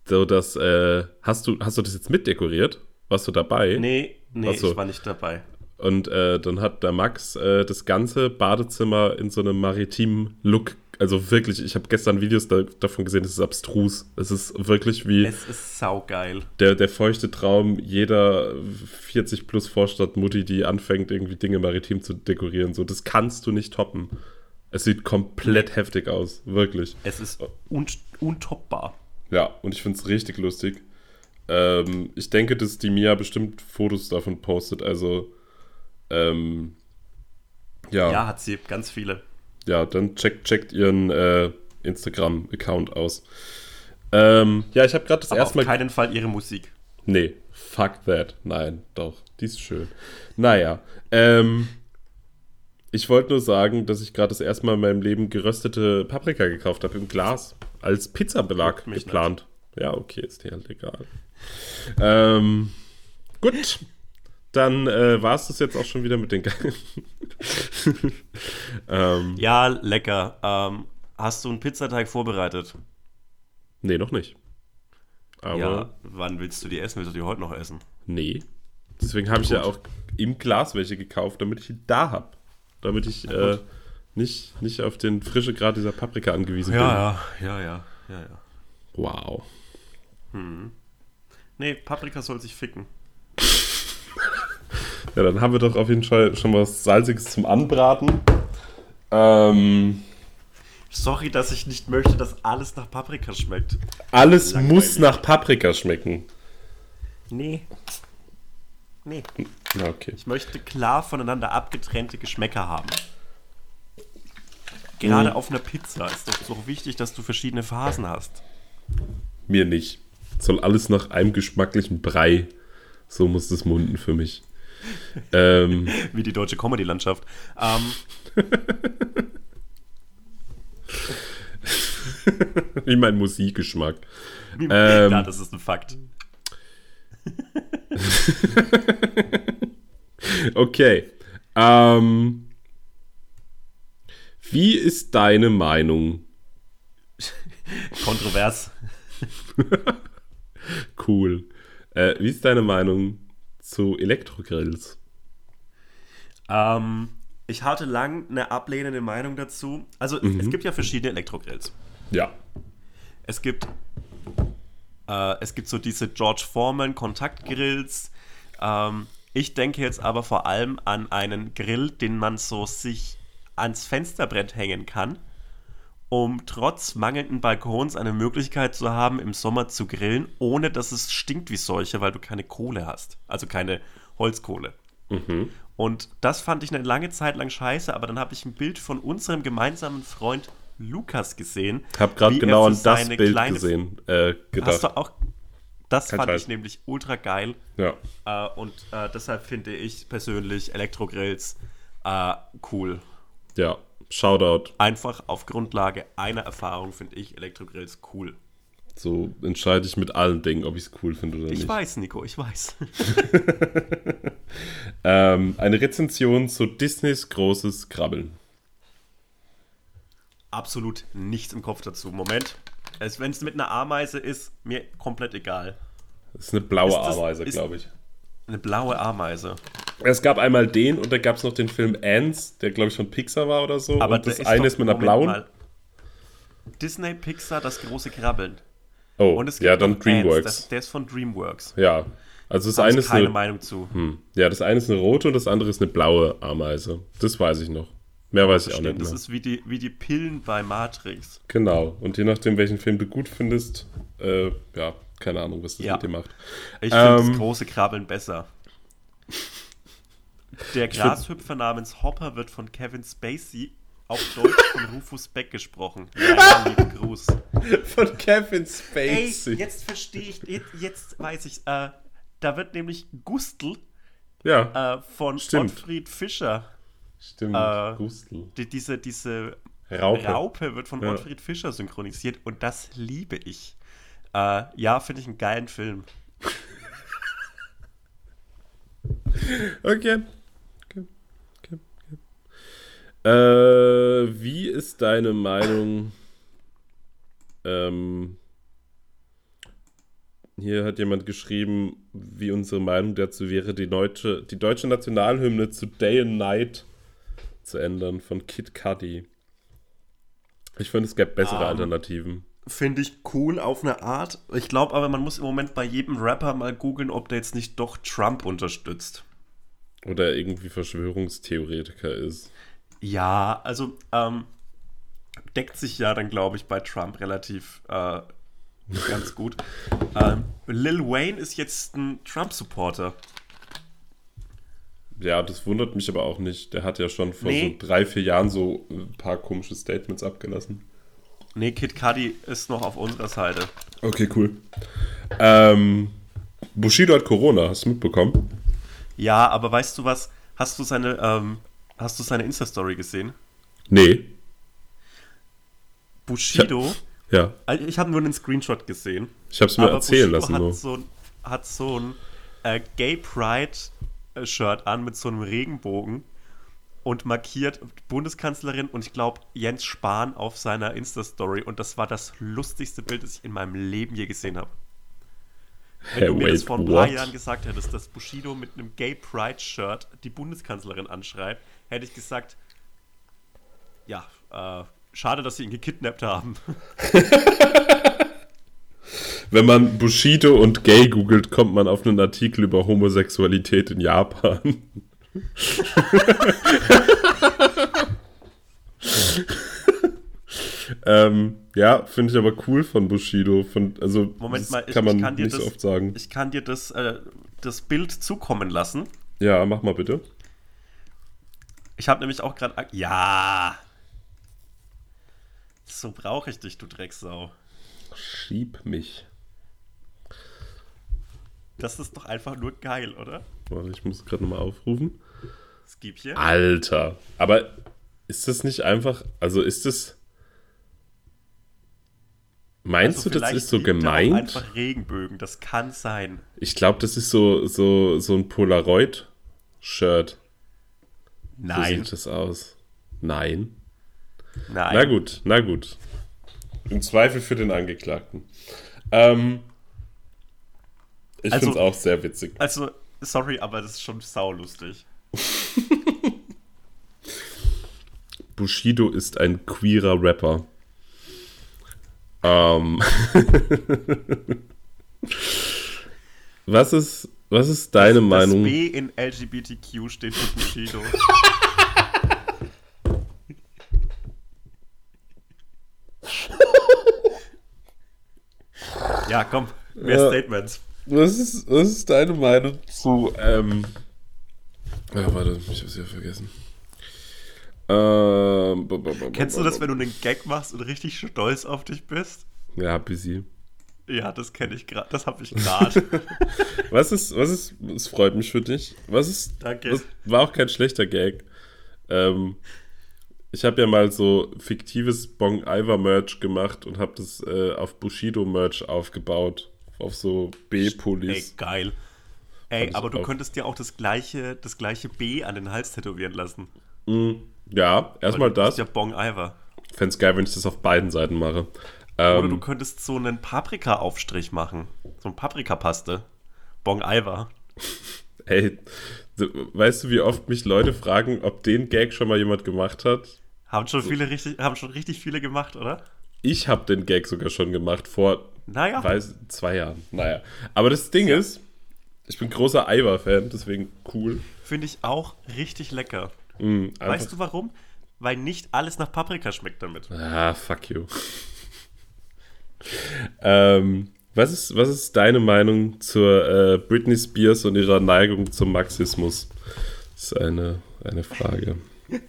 B: so dass, äh, hast du, hast du das jetzt mitdekoriert? Warst du dabei?
C: nee, nee,
B: Ach so.
C: ich war nicht dabei.
B: Und äh, dann hat der Max äh, das ganze Badezimmer in so einem maritimen Look, also wirklich, ich habe gestern Videos da, davon gesehen, es ist abstrus. Es ist wirklich wie
C: Es ist saugeil.
B: der, der feuchte Traum jeder 40 plus Vorstadt-Mutti, die anfängt, irgendwie Dinge maritim zu dekorieren. So, das kannst du nicht toppen. Es sieht komplett heftig aus, wirklich.
C: Es ist un untoppbar.
B: Ja, und ich finde es richtig lustig. Ähm, ich denke, dass die Mia bestimmt Fotos davon postet. Also, ähm, ja,
C: Ja,
B: ja,
C: hat sie ganz viele.
B: Dann checkt, checkt ihren äh, Instagram-Account aus. Ähm, ja, ich habe gerade das
C: Aber
B: erste
C: auf
B: Mal.
C: keinen Fall ihre Musik.
B: Nee, fuck that. Nein, doch, die ist schön. Naja, ähm, ich wollte nur sagen, dass ich gerade das erste Mal in meinem Leben geröstete Paprika gekauft habe im Glas. Als Pizzabelag geplant. Ja, okay, ist dir halt egal. Ähm, gut. Dann äh, war es das jetzt auch schon wieder mit den Ge ähm,
C: Ja, lecker. Ähm, hast du einen Pizzateig vorbereitet?
B: Nee, noch nicht. Aber
C: ja. Wann willst du die essen? Willst du die heute noch essen?
B: nee. Deswegen habe ich ja auch im Glas welche gekauft, damit ich die da habe. Damit ich äh, nicht, nicht auf den frische Grad dieser Paprika angewiesen bin.
C: ja, ja, ja, ja, ja.
B: Wow.
C: Nee, Paprika soll sich ficken.
B: Ja, dann haben wir doch auf jeden Fall schon was Salziges zum Anbraten. Ähm,
C: Sorry, dass ich nicht möchte, dass alles nach Paprika schmeckt.
B: alles
C: Langweilig.
B: muss nach Paprika schmecken.
C: Nee. Nee.
B: Na, okay.
C: Ich möchte klar voneinander abgetrennte Geschmäcker haben. Gerade
B: Mhm.
C: auf einer Pizza ist doch so wichtig, dass du verschiedene Phasen hast.
B: Mir nicht. Soll alles nach einem geschmacklichen Brei. So muss das munden für mich. Ähm,
C: Wie die deutsche Comedy-Landschaft. Ähm,
B: wie mein Musikgeschmack.
C: wie,
B: Ähm.
C: ja, das ist ein Fakt.
B: Okay. Ähm, wie ist deine Meinung?
C: Kontrovers.
B: Cool. Äh, wie ist deine Meinung zu Elektrogrills?
C: Ähm, ich hatte lang eine ablehnende Meinung dazu. Also es-
B: Mhm.
C: es gibt ja verschiedene Elektrogrills.
B: Ja.
C: Es gibt, äh, es gibt so diese George Foreman Kontaktgrills. Ähm, ich denke jetzt aber vor allem an einen Grill, den man so sich ans Fensterbrett hängen kann, um trotz mangelnden Balkons eine Möglichkeit zu haben, im Sommer zu grillen, ohne dass es stinkt wie Seuche, weil du keine Kohle hast. Also keine Holzkohle. Und das fand ich eine lange Zeit lang scheiße, aber dann habe ich ein Bild von unserem gemeinsamen Freund Lukas gesehen.
B: Hab gerade
C: wie er
B: genau an das Bild gesehen, äh, gedacht.
C: Hast du auch. Das
B: Kein
C: fand
B: Scheiß.
C: ich nämlich ultra geil.
B: Ja.
C: Äh, und äh, deshalb finde ich persönlich Elektrogrills äh, cool.
B: Ja. Shoutout.
C: Einfach auf Grundlage einer Erfahrung finde ich Elektrogrills cool.
B: So entscheide ich mit allen Dingen, ob ich es cool finde oder
C: Ich
B: nicht.
C: weiß, Nico, ich weiß.
B: Ähm, eine Rezension zu Disneys großes Krabbeln.
C: absolut nichts im Kopf dazu. Moment. Wenn es mit einer Ameise ist, mir komplett egal.
B: Das ist eine blaue
C: Ist das-
B: Ameise, glaube ich.
C: Eine blaue Ameise.
B: Es gab einmal den und da gab es noch den Film Ants, der glaube ich von Pixar war oder so.
C: Aber
B: und das eine ist mit einer blauen.
C: mal. Disney Pixar, das große Krabbeln.
B: Oh,
C: Und es gibt
B: ja, dann
C: noch Ants,
B: DreamWorks.
C: Das, der ist von DreamWorks.
B: ja, also das
C: Habe
B: eine
C: ich
B: ist
C: keine
B: eine,
C: Meinung zu.
B: hm, ja, das eine ist eine rote und das andere ist eine blaue Ameise. Das weiß ich noch. Mehr weiß ich auch nicht
C: Stimmt, das
B: mehr.
C: ist wie die, wie die Pillen bei Matrix.
B: Genau. Und je nachdem, welchen Film du gut findest, äh, ja, keine Ahnung, was das
C: Ja.
B: mit dir macht.
C: Ich finde
B: Ähm.
C: das große Krabbeln besser. Der
B: find-
C: Grashüpfer namens Hopper wird von Kevin Spacey auf Deutsch von Rufus Beck gesprochen. Ja, lieben Gruß.
B: Von Kevin
C: Ey,
B: Spacey.
C: jetzt verstehe ich, jetzt, jetzt weiß ich äh, Da wird nämlich Gustl
B: ja,
C: äh, von
B: Stimmt.
C: Ottfried Fischer,
B: stimmt.
C: äh,
B: Gustl.
C: die, diese, diese
B: Raupe.
C: Raupe wird von
B: Ja.
C: Ottfried Fischer synchronisiert und das liebe ich. Äh, ja, finde ich einen geilen Film.
B: Okay. Äh, wie ist deine Meinung? Ähm, hier hat jemand geschrieben, wie unsere Meinung dazu wäre, die deutsche, die deutsche Nationalhymne zu Day and Night zu ändern von Kid Cudi. Ich finde, es gäbe bessere
C: Ähm.
B: Alternativen.
C: Finde ich cool auf eine Art. Ich glaube aber, man muss im Moment bei jedem Rapper mal googeln, ob der jetzt nicht doch Trump unterstützt.
B: Oder irgendwie Verschwörungstheoretiker ist.
C: Ja, also ähm, deckt sich ja dann, glaube ich, bei Trump relativ äh, ganz gut. Ähm, Lil Wayne ist jetzt ein Trump-Supporter.
B: Ja, das wundert mich aber auch nicht. Der hat ja schon vor
C: Nee.
B: so drei, vier Jahren so ein paar komische Statements abgelassen.
C: Nee, Kid Cudi ist noch auf unserer Seite.
B: Okay, cool. Ähm, Bushido hat Corona, hast du mitbekommen?
C: Ja, aber weißt du was? Hast du seine, ähm, hast du seine Insta-Story gesehen?
B: Nee.
C: Bushido,
B: Ja,
C: also ich habe nur einen Screenshot gesehen.
B: ich hab's mir
C: Aber
B: erzählen
C: Bushido
B: lassen.
C: hat
B: Nur.
C: so hat so ein äh, Gay Pride-Shirt an mit so einem Regenbogen und markiert Bundeskanzlerin und ich glaube Jens Spahn auf seiner Insta-Story und das war das lustigste Bild, das ich in meinem Leben je gesehen habe. Wenn
B: Hey,
C: du mir das
B: wait,
C: vor ein paar
B: what?
C: Jahren gesagt hättest, dass Bushido mit einem Gay Pride-Shirt die Bundeskanzlerin anschreibt, hätte ich gesagt, ja, äh, schade, dass sie ihn gekidnappt haben.
B: Wenn man Bushido und Gay googelt, kommt man auf einen Artikel über Homosexualität in Japan. ähm, ja, finde ich aber cool von Bushido. Von, also,
C: Moment mal, ich,
B: kann man
C: ich kann dir
B: nicht
C: das,
B: so oft sagen.
C: Ich kann dir das, äh, das Bild zukommen lassen.
B: ja, mach mal bitte.
C: Ich habe nämlich auch gerade. Ja! So brauche ich dich, du Drecksau.
B: Schieb mich.
C: Das ist doch einfach nur geil, oder?
B: Warte, ich muss gerade nochmal aufrufen.
C: Skip hier.
B: Alter. Aber ist das nicht einfach, also ist das. Meinst
C: Also
B: du, das ist so gemeint?
C: Einfach Regenbögen, das kann sein.
B: Ich glaube, das ist so, so, so ein Polaroid-Shirt. So
C: Nein.
B: sieht das aus. Nein.
C: Nein.
B: Na gut, na gut. Im Zweifel für den Angeklagten. Ähm, ich
C: Also-
B: finde es auch sehr witzig.
C: Also, sorry, aber das ist schon saulustig.
B: Bushido ist ein queerer Rapper. Ähm. was ist, was ist deine Meinung?
C: Das B in LGBTQ steht für Bushido. ja, komm, mehr
B: Ja.
C: Statements.
B: Was ist, was ist deine Meinung zu, ähm. Ja, warte, ich hab's ja vergessen. Ähm.
C: Kennst du das, wenn du einen Gag machst und richtig stolz auf dich bist?
B: Ja, busy.
C: Ja, das kenne ich gerade. Das habe ich gerade.
B: Was ist, was ist, es freut mich für dich. Was ist,
C: Danke.
B: was, war auch kein schlechter Gag. Ähm, ich habe ja mal so fiktives Bong Iver Merch gemacht und habe das äh, auf Bushido Merch aufgebaut. Auf so
C: Ey,
B: B-Pullis.
C: geil. Ey,
B: Fand ich
C: aber du könntest dir auch das gleiche, das gleiche B an den Hals tätowieren lassen.
B: Mm, Ja, erstmal
C: bist
B: das.
C: ja Bong Iver.
B: Fände es geil, wenn ich das auf beiden Seiten mache.
C: Oder
B: Ähm,
C: du könntest so einen Paprika-Aufstrich machen. So ein Paprikapaste. Bong Iver.
B: ey, du, weißt du, wie oft mich Leute fragen, ob den Gag schon mal jemand gemacht hat?
C: Haben schon viele richtig, haben schon richtig viele gemacht, oder?
B: Ich habe den Gag sogar schon gemacht vor
C: Naja.
B: weiß, zwei Jahren. Naja. Aber das Ding ist, ich bin großer Ivar-Fan, deswegen cool.
C: Finde ich auch richtig lecker.
B: Mm,
C: Weißt du warum? Weil nicht alles nach Paprika schmeckt damit.
B: Ah, fuck you. Ähm, was, ist, was ist deine Meinung zur äh, Britney Spears und ihrer Neigung zum Marxismus? Das ist eine, eine Frage.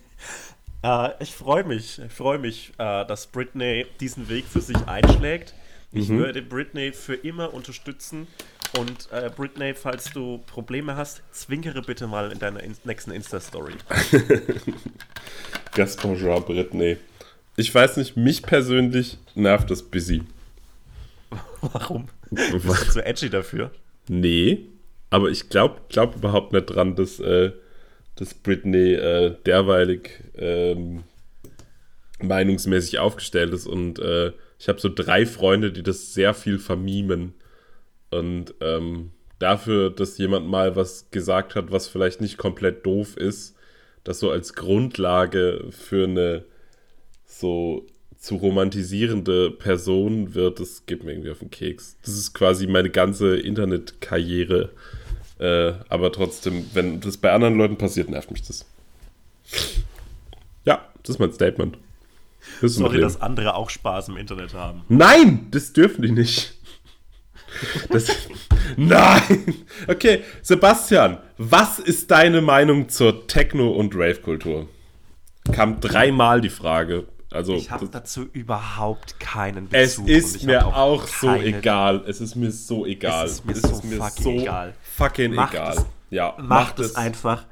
C: Äh, ich freue mich, ich freue mich, äh, dass Britney diesen Weg für sich einschlägt. Ich würde Britney für immer unterstützen. Und äh, Britney, falls du Probleme hast, zwinkere bitte mal in deiner in nächsten Insta-Story.
B: Gaston Jean Britney. Ich weiß nicht, mich persönlich nervt das busy.
C: Warum? Bist du zu edgy dafür?
B: Nee, aber ich glaube glaub überhaupt nicht dran, dass, äh, dass Britney äh, derweilig ähm, meinungsmäßig aufgestellt ist. Und äh, ich habe so drei Freunde, die das sehr viel vermimen. Und ähm, dafür, dass jemand mal was gesagt hat, was vielleicht nicht komplett doof ist, das so als Grundlage für eine so zu romantisierende Person wird, das geht mir irgendwie auf den Keks. Das ist quasi meine ganze Internetkarriere. Äh, aber trotzdem, wenn das bei anderen Leuten passiert, nervt mich das. Ja, das ist mein Statement. Das
C: Sorry, dass andere auch Spaß im Internet haben.
B: Nein, das dürfen die nicht. Das, nein. Okay, Sebastian, was ist deine Meinung zur Techno- und Rave-Kultur? Kam dreimal die Frage. Also,
C: Ich habe dazu überhaupt keinen
B: es
C: Bezug.
B: ist
C: und ich
B: mir
C: hab
B: auch so egal. Es ist mir so egal.
C: Es ist mir so fucking egal.
B: Fucking
C: Macht
B: egal.
C: es-
B: ja,
C: Macht es einfach.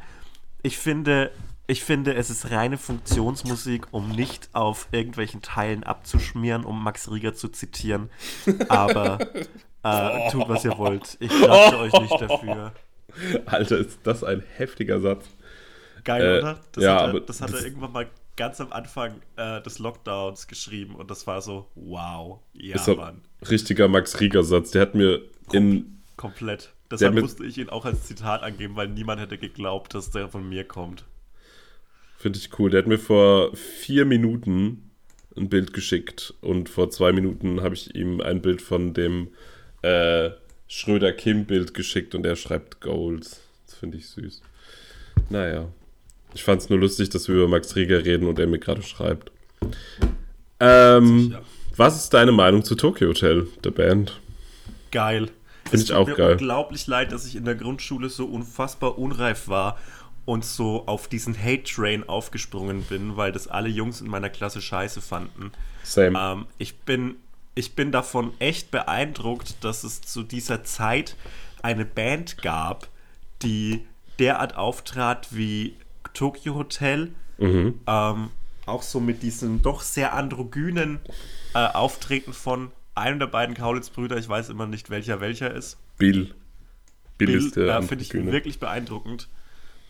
C: Ich finde, ich finde, es ist reine Funktionsmusik, um nicht auf irgendwelchen Teilen abzuschmieren, um Max Rieger zu zitieren. Aber äh, tut, was ihr wollt. Ich klatsche euch nicht dafür.
B: Alter, ist das ein heftiger Satz.
C: Geil,
B: Äh,
C: oder? Das,
B: ja,
C: hat, er, das hat er irgendwann mal ganz am Anfang äh, des Lockdowns geschrieben und das war so, wow, ja,
B: ist
C: Mann.
B: richtiger Max Rieger-Satz. Der hat mir in
C: Komplett. Deshalb
B: mit-
C: musste ich ihn auch als Zitat angeben, weil niemand hätte geglaubt, dass der von mir kommt.
B: Finde ich cool. Der hat mir vor vier Minuten ein Bild geschickt und vor zwei Minuten habe ich ihm ein Bild von dem äh, Schröder-Kim-Bild geschickt und er schreibt Goals. Das finde ich süß. Naja. Ich fand es nur lustig, dass wir über Max Rieger reden und er mir gerade schreibt. Ähm, was ist deine Meinung zu Tokyo Hotel, der Band?
C: Geil.
B: Find
C: Es
B: ich
C: tut
B: auch
C: mir
B: geil.
C: unglaublich leid, dass ich in der Grundschule so unfassbar unreif war und so auf diesen Hate-Train aufgesprungen bin, weil das alle Jungs in meiner Klasse scheiße fanden.
B: Same.
C: Ähm, ich, bin, ich bin davon echt beeindruckt, dass es zu dieser Zeit eine Band gab, die derart auftrat wie Tokyo Hotel.
B: Mhm.
C: Ähm, auch so mit diesem doch sehr androgynen äh, Auftreten von einem der beiden Kaulitz-Brüder. Ich weiß immer nicht, welcher welcher ist.
B: Bill. Bill, ist
C: Bill
B: der
C: äh, finde ich wirklich beeindruckend.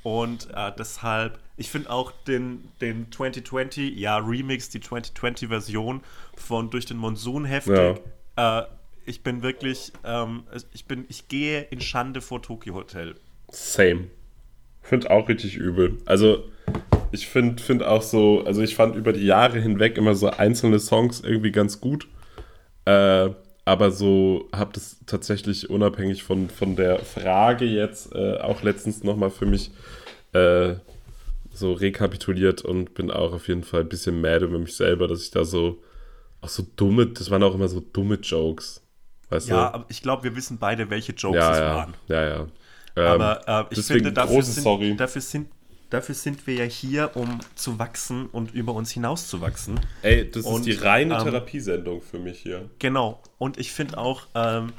C: Und äh, deshalb, ich finde auch den, den 2020, ja, Remix, die 2020-Version von Durch den Monsun heftig. Äh, ich bin wirklich, ähm, ich bin, ich gehe in Schande vor Tokyo Hotel.
B: Same. Finde auch richtig übel. Also, ich finde find auch so, also ich fand über die Jahre hinweg immer so einzelne Songs irgendwie ganz gut. Äh, aber so habe das tatsächlich unabhängig von, von der Frage jetzt äh, auch letztens nochmal für mich äh, so rekapituliert und bin auch auf jeden Fall ein bisschen mad über mich selber, dass ich da so auch so dumme, das waren auch immer so dumme Jokes. Weißt
C: Ja,
B: du?
C: aber ich glaube, wir wissen beide, welche Jokes
B: ja,
C: es
B: ja,
C: waren.
B: ja, ja. Ähm,
C: Aber äh, ich finde, dafür sind,
B: Sorry.
C: dafür, sind, dafür sind wir ja hier, um zu wachsen und über uns hinauszuwachsen.
B: Ey, das
C: Und,
B: ist die reine
C: ähm,
B: Therapiesendung für mich hier.
C: Genau. Und ich finde auch ähm,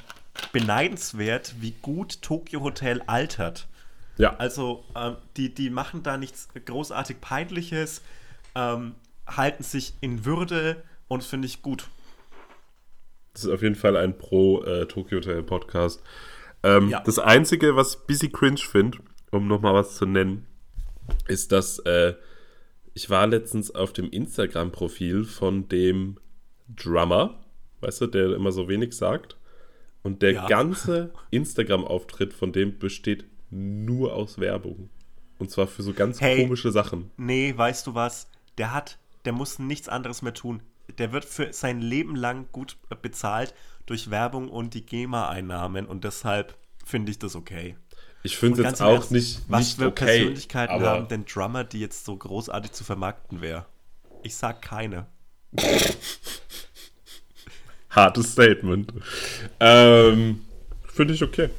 C: beneidenswert, wie gut Tokyo Hotel altert.
B: Ja,
C: Also, ähm, die, die machen da nichts großartig Peinliches, ähm, halten sich in Würde und finde ich gut.
B: das ist auf jeden Fall ein Pro-Tokyo Hotel Podcast. Ähm,
C: Ja.
B: Das Einzige, was ich busy cringe finde, um nochmal was zu nennen, ist, dass äh, ich war letztens auf dem Instagram-Profil von dem Drummer, weißt du, der immer so wenig sagt. Und der
C: Ja.
B: ganze Instagram-Auftritt von dem besteht nur aus Werbung. Und zwar für so ganz
C: Hey.
B: komische Sachen.
C: Nee, weißt du was? Der hat, der muss nichts anderes mehr tun. Der wird für sein Leben lang gut äh, bezahlt durch Werbung und die GEMA-Einnahmen und deshalb finde ich das okay.
B: Ich finde es jetzt auch
C: Ernst,
B: nicht,
C: was
B: nicht
C: für
B: okay.
C: Persönlichkeiten haben denn Drummer, die jetzt so großartig zu vermarkten wäre? Ich sag keine.
B: hartes Statement. Ähm, finde ich okay.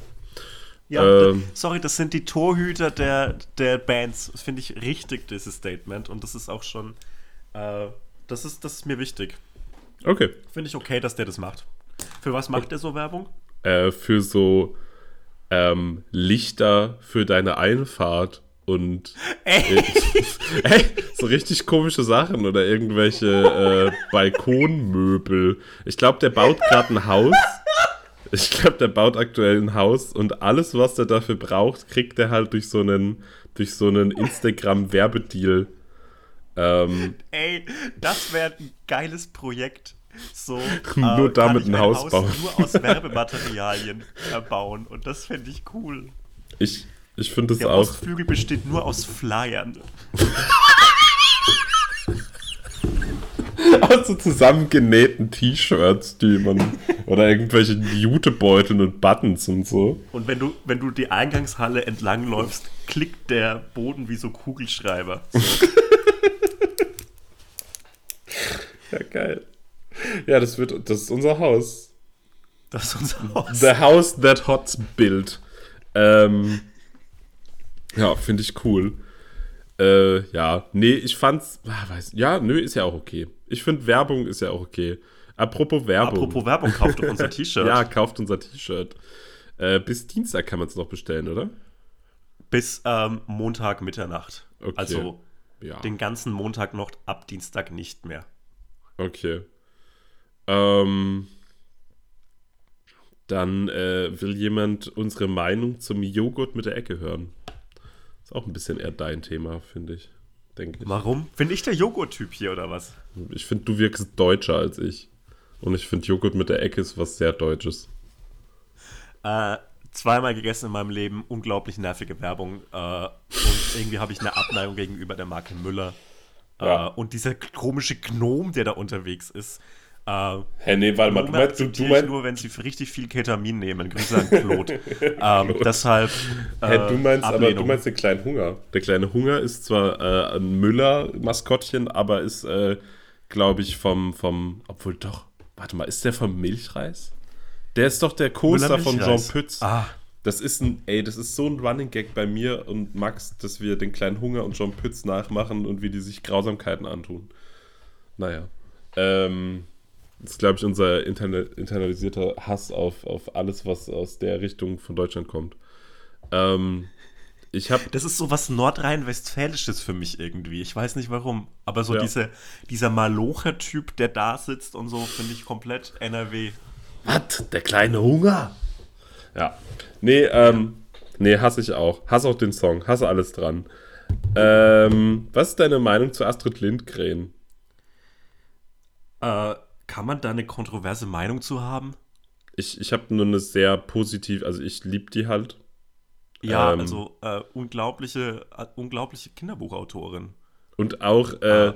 C: Ja,
B: Ähm.
C: sorry, das sind die Torhüter der, der Bands. Das finde ich richtig, dieses Statement. Und das ist auch schon, äh, das, ist, das ist mir wichtig.
B: Okay.
C: Finde ich okay, dass der das macht. Für was macht der so Werbung?
B: Äh, für so ähm, Lichter für deine Einfahrt und äh, Ey, so richtig komische Sachen oder irgendwelche äh, Balkonmöbel. Ich glaube, der baut gerade ein Haus. Ich glaube, der baut aktuell ein Haus und alles, was er dafür braucht, kriegt er halt durch so einen, durch so einen Instagram-Werbedeal. Ähm,
C: Ey, das wäre ein geiles Projekt. So,
B: Nur
C: äh,
B: damit ein
C: mein
B: Haus bauen.
C: Nur aus Werbematerialien erbauen. Und das fände ich cool.
B: ich ich finde es
C: Der
B: auch.
C: Ostflügel besteht nur aus Flyern.
B: Aus so zusammengenähten T-Shirts, die man. oder irgendwelche Jutebeuteln und Buttons und so.
C: Und wenn du, wenn du die Eingangshalle entlangläufst, klickt der Boden wie so Kugelschreiber.
B: Ja, geil. Ja, das wird. Das ist unser Haus.
C: Das ist unser Haus.
B: The House That Hots Bild. Ähm, ja, finde ich cool. Äh, ja, nee, ich fand's. Ah, weiß, ja, nö, ist ja auch okay. Ich finde, Werbung ist ja auch okay. Apropos Werbung.
C: Apropos Werbung, kauft doch unser T-Shirt.
B: Ja, kauft unser T-Shirt. Äh, bis Dienstag kann man es noch bestellen, oder?
C: Bis ähm, Montag Mitternacht.
B: Okay.
C: Also
B: Ja.
C: den ganzen Montag noch, ab Dienstag nicht mehr.
B: Okay. Ähm, dann äh, will jemand unsere Meinung zum Joghurt mit der Ecke hören. Ist auch ein bisschen eher dein Thema, finde ich. Denke ich.
C: Warum? Bin ich der Joghurt-Typ hier oder was?
B: Ich finde, du wirkst deutscher als ich. Und ich finde, Joghurt mit der Ecke ist was sehr Deutsches.
C: Äh, zweimal gegessen in meinem Leben, unglaublich nervige Werbung. Äh, und irgendwie habe ich eine Abneigung gegenüber der Marke Müller.
B: Ja.
C: Äh, und dieser komische Gnom, der da unterwegs ist. Äh,
B: Hä, nee, warte mal, du meinst, du, du meinst,
C: nur, wenn sie richtig viel Ketamin nehmen. Grüße an Claude. ähm, deshalb.
B: hä,
C: äh,
B: du meinst aber, du
C: Ablehnung.
B: meinst den kleinen Hunger. Der kleine Hunger ist zwar äh, ein Müller-Maskottchen, aber ist, äh, glaube ich, vom, vom, obwohl doch, warte mal, ist der vom Milchreis? Der ist doch der Coaster von Jean. Pütz.
C: Ah,
B: Das ist ein, ey, das ist so ein Running Gag bei mir und Max, dass wir den kleinen Hunger und John Pütz nachmachen und wie die sich Grausamkeiten antun. Naja. Ähm, das ist, glaube ich, unser interne, internalisierter Hass auf, auf alles, was aus der Richtung von Deutschland kommt. Ähm, ich habe
C: das ist so was Nordrhein-Westfälisches für mich irgendwie. Ich weiß nicht warum. Aber so
B: Ja.
C: diese, dieser Malocher-Typ, der da sitzt und so, finde ich komplett NRW.
B: Was? Der kleine Hunger? Ja. Nee, ähm, nee, hasse ich auch. Hasse auch den Song. Hasse alles dran. Ähm, was ist deine Meinung zu Astrid Lindgren?
C: Äh, kann man da eine kontroverse Meinung zu haben?
B: Ich, ich habe nur eine sehr positiv, also ich liebe die halt.
C: Ja,
B: Ähm.
C: also äh, unglaubliche, äh, unglaubliche Kinderbuchautorin.
B: Und auch äh,
C: ich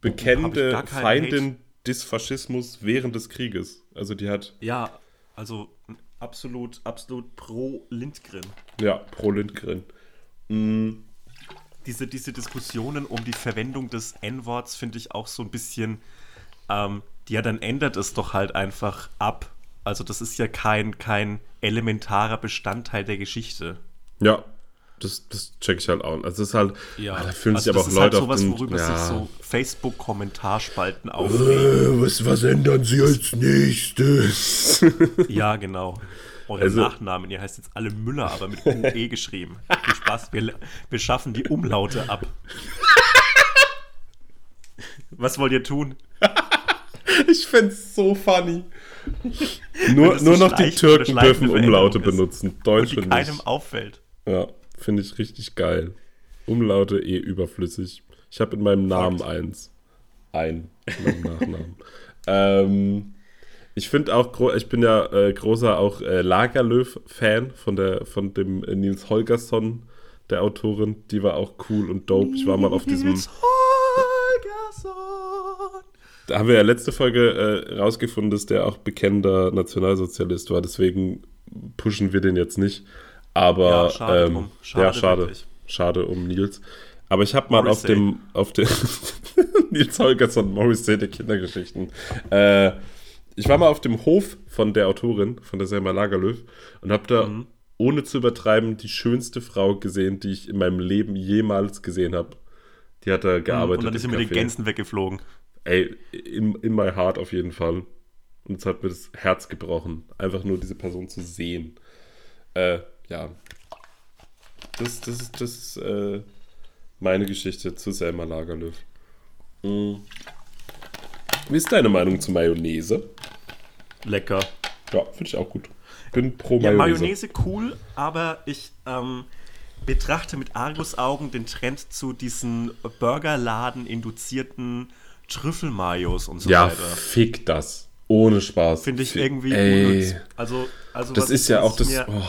B: bekennende Feindin des Faschismus während des Krieges. Also die hat,
C: Ja, also absolut, absolut pro Lindgren.
B: ja, pro Lindgren. Mm,
C: Diese, diese Diskussionen um die Verwendung des N-Worts finde ich auch so ein bisschen, ähm, ja, dann ändert es doch halt einfach ab. Also das ist ja kein, kein elementarer Bestandteil der Geschichte.
B: ja, das, das check ich halt auch. Also es ist halt, ah, da fühlen sich
C: also
B: aber
C: das
B: auch
C: ist halt
B: Leute
C: sowas,
B: auf den,
C: worüber
B: ja.
C: sich so Facebook-Kommentarspalten aufregen.
B: Äh, was, was ändern sie als nächstes?
C: Ja, genau. Eure
B: Also-
C: Nachnamen, ihr heißt jetzt alle Müller, aber mit UE geschrieben. Viel Spaß, wir, wir schaffen die Umlaute ab. Was wollt ihr tun?
B: ich find's so funny. Nur, nur noch die Türken dürfen Umlaute
C: ist.
B: benutzen.
C: Und
B: Deutsche
C: die keinem
B: nicht.
C: auffällt.
B: Ja, finde ich richtig geil. Umlaute eh überflüssig. Ich habe in meinem Namen eins. Ein in meinem Nachnamen. ähm, ich finde auch, ich bin ja äh, großer auch äh, Lagerlöw-Fan von, von dem äh, Nils Holgersson, der Autorin. Die war auch cool und dope. Ich war mal auf diesem. Nils Holgersson! Da haben wir ja letzte Folge äh, rausgefunden, dass der auch bekennender Nationalsozialist war. Deswegen pushen wir den jetzt nicht. Aber ja, schade, ähm, schade, ja, schade, schade um Nils. Aber ich habe mal auf dem, auf dem Nils Holgersson, Morrissey der Kindergeschichten. Äh, ich war mal auf dem Hof von der Autorin, von der Selma Lagerlöf, und habe da, mhm. ohne zu übertreiben, die schönste Frau gesehen, die ich in meinem Leben jemals gesehen habe. Die hat da gearbeitet. Und
C: dann ist sie mit den Gänsen weggeflogen.
B: Ey, in, in my heart auf jeden Fall. Und es hat mir das Herz gebrochen, einfach nur diese Person zu sehen. Äh, ja. Das, das ist, das ist äh, meine Geschichte zu Selma Lagerlöf. Mhm. Wie ist deine Meinung zu Mayonnaise?
C: Lecker.
B: Ja, finde ich auch gut. Bin pro
C: Mayonnaise. Ja, Mayonnaise cool, aber ich ähm, betrachte mit Argusaugen den Trend zu diesen Burgerladen induzierten Trüffelmayos und so
B: ja,
C: weiter.
B: Ja, fick das. Ohne Spaß.
C: Finde ich irgendwie Ey.
B: Also, also das ist ja auch das. Oh.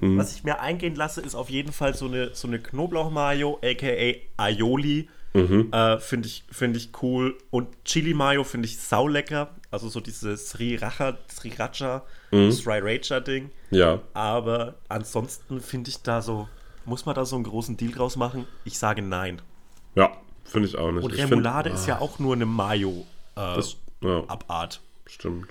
C: Hm. Was ich mir eingehen lasse, ist auf jeden Fall so eine, so eine Knoblauch-Mayo, aka Aioli. Mhm. Äh, finde ich, find ich cool. Und Chili Mayo finde ich saulecker. Also so dieses Sriracha, Sriracha, mhm. Sriracha-Ding.
B: Ja.
C: Aber ansonsten finde ich da so, muss man da so einen großen Deal draus machen? Ich sage nein.
B: Ja, finde ich auch nicht.
C: Und Remoulade find, ist ja ah. auch nur eine Mayo-Abart. Äh, ja.
B: Stimmt.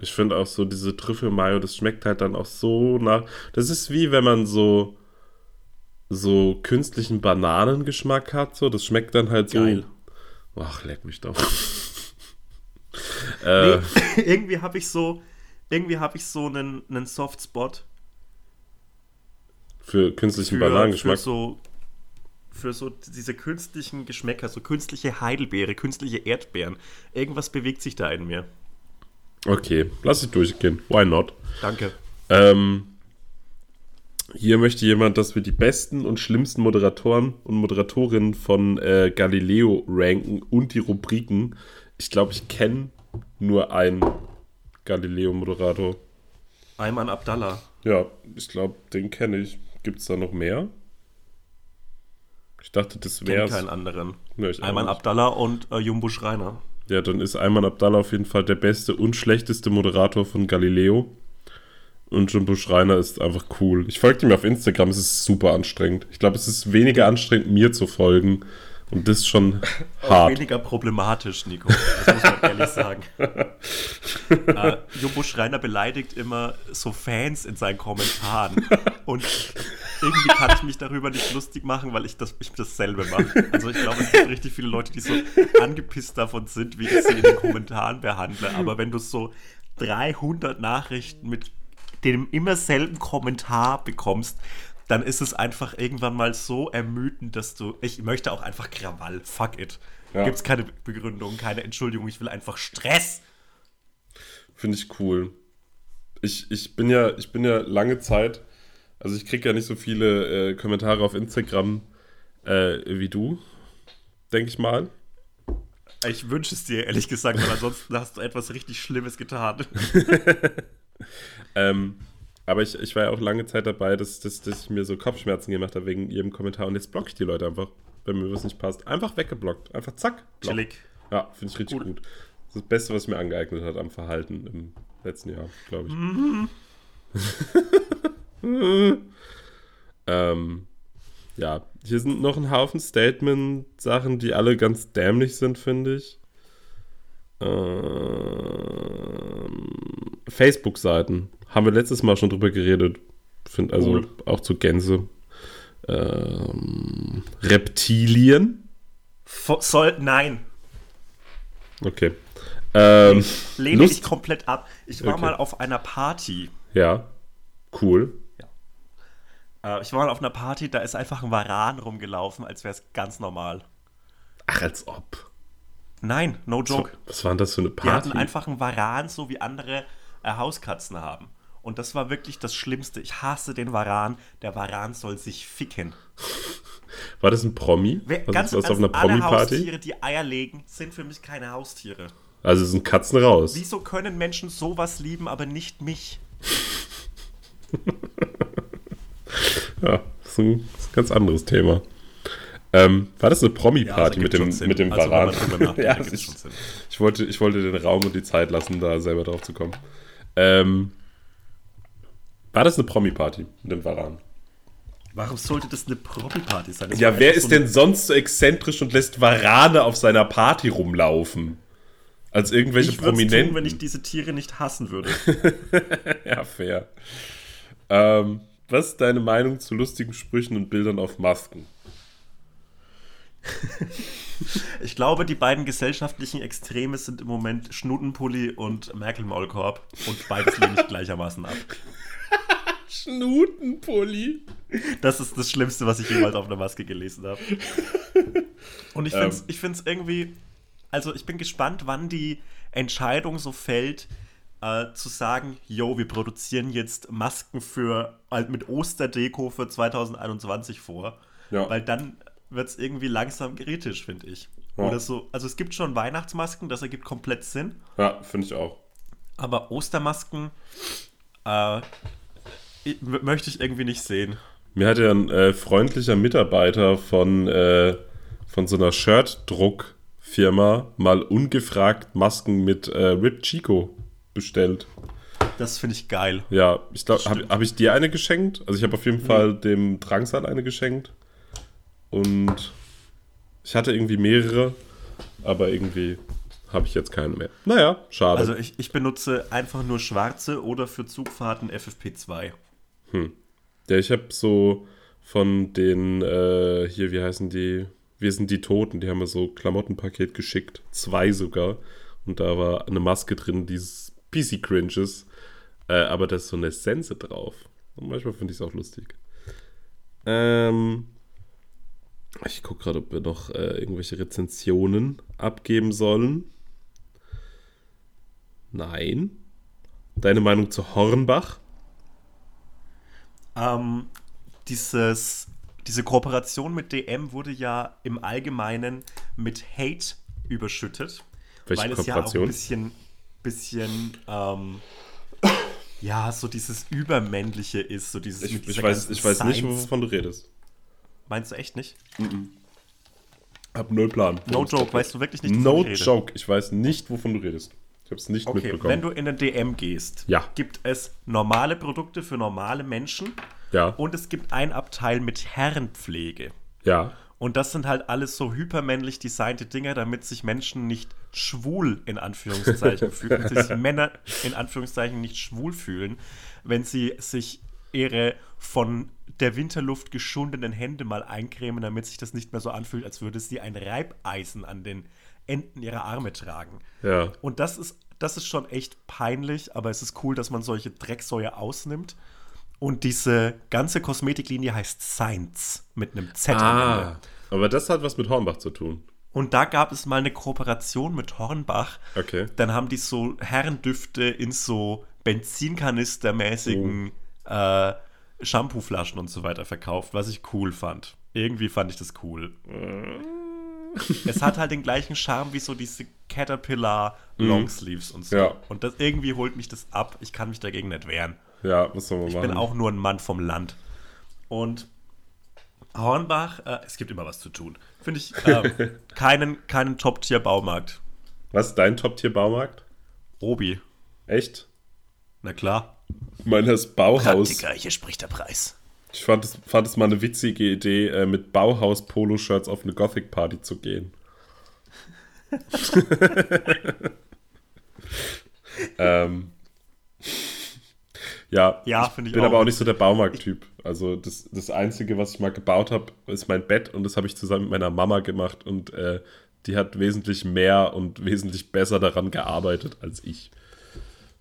B: Ich finde auch so diese Trüffel-Mayo, das schmeckt halt dann auch so nach. Das ist wie wenn man so so künstlichen Bananengeschmack hat. So, das schmeckt dann halt so. Geil. Ach, leck mich doch.
C: äh, nee, irgendwie habe ich so, irgendwie habe ich so einen, einen Softspot
B: für künstlichen für, Bananengeschmack.
C: Für so, für so diese künstlichen Geschmäcker, so künstliche Heidelbeere, künstliche Erdbeeren. Irgendwas bewegt sich da in mir.
B: Okay, lass ich durchgehen. Why not?
C: Danke.
B: Ähm, hier möchte jemand, dass wir die besten und schlimmsten Moderatoren und Moderatorinnen von äh, Galileo ranken und die Rubriken. Ich glaube, ich kenne nur einen Galileo-Moderator.
C: Ayman Abdallah.
B: Ja, ich glaube, den kenne ich. Gibt es da noch mehr? Ich dachte, das wäre.
C: keinen anderen. Nee, Ayman Abdallah und äh, Jumbo Schreiner.
B: Ja, dann ist Ayman Abdallah auf jeden Fall der beste und schlechteste Moderator von Galileo. Und Jumbo Schreiner ist einfach cool. Ich folge ihm auf Instagram, es ist super anstrengend. Ich glaube, es ist weniger anstrengend, mir zu folgen. Und das ist schon hart.
C: weniger problematisch, Nico. Das muss man ehrlich sagen. äh, Jumbo Schreiner beleidigt immer so Fans in seinen Kommentaren. Und irgendwie kann ich mich darüber nicht lustig machen, weil ich, das, ich dasselbe mache. Also ich glaube, es gibt richtig viele Leute, die so angepisst davon sind, wie ich sie in den Kommentaren behandle. Aber wenn du so 300 Nachrichten mit dem immer selben Kommentar bekommst, dann ist es einfach irgendwann mal so ermüdend, dass du. Ich möchte auch einfach Krawall. Fuck it. Ja. Gibt es keine Begründung, keine Entschuldigung. Ich will einfach Stress.
B: Finde ich cool. Ich, ich, bin ja, ich bin ja lange Zeit, also ich kriege ja nicht so viele äh, Kommentare auf Instagram äh, wie du, denke ich mal.
C: Ich wünsche es dir, ehrlich gesagt, weil ansonsten hast du etwas richtig Schlimmes getan.
B: ähm, aber ich, ich war ja auch lange Zeit dabei, dass, dass, dass ich mir so Kopfschmerzen gemacht habe wegen jedem Kommentar. Und jetzt blocke ich die Leute einfach, wenn mir was nicht passt. Einfach weggeblockt. Einfach zack.
C: Block. Chillig.
B: Ja, finde ich richtig cool. gut. Das ist das Beste, was mir angeeignet hat am Verhalten im letzten Jahr, glaube ich. Mhm. ähm, ja, hier sind noch ein Haufen Statement-Sachen, die alle ganz dämlich sind, finde ich. Ähm, Facebook-Seiten. Haben wir letztes Mal schon drüber geredet. Find also cool. auch zu Gänse. Ähm, Reptilien.
C: Soll, nein.
B: Okay.
C: Ähm, Lehne Lust ich komplett ab. Ich war okay. mal auf einer Party.
B: Ja. Cool.
C: Ja. Äh, ich war mal auf einer Party, da ist einfach ein Varan rumgelaufen, als wäre es ganz normal.
B: Ach, als ob.
C: Nein, no joke.
B: Was war denn das für eine Party?
C: Wir hatten einfach einen Varan, so wie andere äh, Hauskatzen haben. Und das war wirklich das Schlimmste. Ich hasse den Varan. Der Varan soll sich ficken.
B: War das ein Promi?
C: Wer,
B: was
C: ganz
B: was
C: im
B: auf einer Promi-Party?
C: Haustiere, die Eier legen, sind für mich keine Haustiere.
B: Also sind Katzen raus.
C: Wieso können Menschen sowas lieben, aber nicht mich?
B: Ja, das ist ein, das ist ein ganz anderes Thema. Ähm, war das eine Promi-Party
C: Ja,
B: mit,
C: also
B: dem,
C: ergibt schon
B: mit dem.
C: Also,
B: Varan?
C: nachdenkt,
B: ja, ich, ich, wollte, ich wollte den Raum und die Zeit lassen, da selber drauf zu kommen. Ähm, war das eine Promi-Party mit dem Varan?
C: Warum sollte das eine Promi-Party sein? Das
B: Ja, wer ist
C: so
B: denn sonst so exzentrisch und lässt Varane auf seiner Party rumlaufen? Als irgendwelche
C: Ich würde
B: Prominenten.
C: tun, wenn ich diese Tiere nicht hassen würde.
B: ja, fair. Ähm, was ist deine Meinung zu lustigen Sprüchen und Bildern auf Masken?
C: Ich glaube, die beiden gesellschaftlichen Extreme sind im Moment Schnutenpulli und Merkel-Maulkorb. Und beides lehne ich gleichermaßen ab.
B: Schnutenpulli.
C: Das ist das Schlimmste, was ich jemals auf einer Maske gelesen habe. Und ich finde es
B: Ähm.
C: ich find's irgendwie. Also, ich bin gespannt, wann die Entscheidung so fällt, äh, zu sagen: Yo, wir produzieren jetzt Masken für halt mit Osterdeko für 2021 vor.
B: Ja.
C: Weil dann wird es irgendwie langsam kritisch, finde ich.
B: Ja.
C: Oder so. Also, es gibt schon Weihnachtsmasken, das ergibt komplett Sinn.
B: Ja, finde ich auch.
C: Aber Ostermasken äh, möchte ich irgendwie nicht sehen.
B: Mir hat ja ein äh, freundlicher Mitarbeiter von, äh, von so einer Shirt-Druck-Firma mal ungefragt Masken mit äh, Rip Chico bestellt.
C: Das finde ich geil.
B: Ja, ich glaube, habe hab ich dir eine geschenkt? Also ich habe auf jeden Fall dem Drangsal eine geschenkt. Und ich hatte irgendwie mehrere, aber irgendwie habe ich jetzt keine mehr. Naja, schade.
C: Also ich, ich benutze einfach nur schwarze oder für Zugfahrten FFP2.
B: Ja, ich habe so von den, äh, hier, wie heißen die? Wir sind die Toten, die haben mir so Klamottenpaket geschickt. Zwei sogar. Und da war eine Maske drin, dieses PC-Cringes. Äh, aber da ist so eine Sense drauf. Und manchmal finde ich es auch lustig. Ähm, ich gucke gerade, ob wir noch äh, irgendwelche Rezensionen abgeben sollen. Nein. Deine Meinung zu Hornbach?
C: Ähm, dieses, diese Kooperation mit DM wurde ja im Allgemeinen mit Hate überschüttet.
B: Welche
C: weil es ja auch ein bisschen, bisschen ähm, ja, so dieses Übermännliche ist, so dieses
B: Ich, ich, weiß, ich weiß nicht, wovon du redest.
C: Meinst du echt nicht?
B: Hab null Plan.
C: No joke, weißt du wirklich nicht, wovon
B: No joke, ich weiß nicht, wovon du redest. Ich hab's nicht
C: Okay,
B: mitbekommen.
C: wenn du in den DM gehst,
B: Ja.
C: gibt es normale Produkte für normale Menschen
B: ja,
C: und es gibt ein Abteil mit Herrenpflege.
B: ja,
C: Und das sind halt alles so hypermännlich designte Dinger, damit sich Menschen nicht schwul in Anführungszeichen fühlen, sich Männer in Anführungszeichen nicht schwul fühlen, wenn sie sich ihre von der Winterluft geschundenen Hände mal eincremen, damit sich das nicht mehr so anfühlt, als würde sie ein Reibeisen an den Enden ihrer Arme tragen.
B: ja.
C: Und das ist, das ist schon echt peinlich, aber es ist cool, dass man solche Drecksäue ausnimmt. Und diese ganze Kosmetiklinie heißt Science mit einem Z am Ende.
B: Ah, aber das hat was mit Hornbach zu tun.
C: Und da gab es mal eine Kooperation mit Hornbach.
B: Okay.
C: Dann haben die so Herrendüfte in so Benzinkanistermäßigen äh, Shampooflaschen und so weiter verkauft, was ich cool fand. Irgendwie fand ich das cool. Es hat halt den gleichen Charme wie so diese Caterpillar Longsleeves und so.
B: Ja.
C: Und das irgendwie holt mich das ab. Ich kann mich dagegen nicht wehren.
B: Ja, was soll man
C: Ich
B: machen?
C: bin auch nur ein Mann vom Land. Und Hornbach, äh, es gibt immer was zu tun. Finde ich äh, keinen, keinen Top-Tier-Baumarkt.
B: Was ist dein Top-Tier-Baumarkt?
C: Robi,
B: Echt?
C: na klar.
B: Meiner ist Bauhaus.
C: Praktiker, hier spricht der Preis.
B: Ich fand es, fand es mal eine witzige Idee, äh, mit Bauhaus-Polo-Shirts auf eine Gothic-Party zu gehen. ähm, ja,
C: Ja, finde ich
B: bin
C: auch.
B: aber auch nicht so der Baumarkt-Typ. Also das, das Einzige, was ich mal gebaut habe, ist mein Bett und das habe ich zusammen mit meiner Mama gemacht und äh, die hat wesentlich mehr und wesentlich besser daran gearbeitet als ich.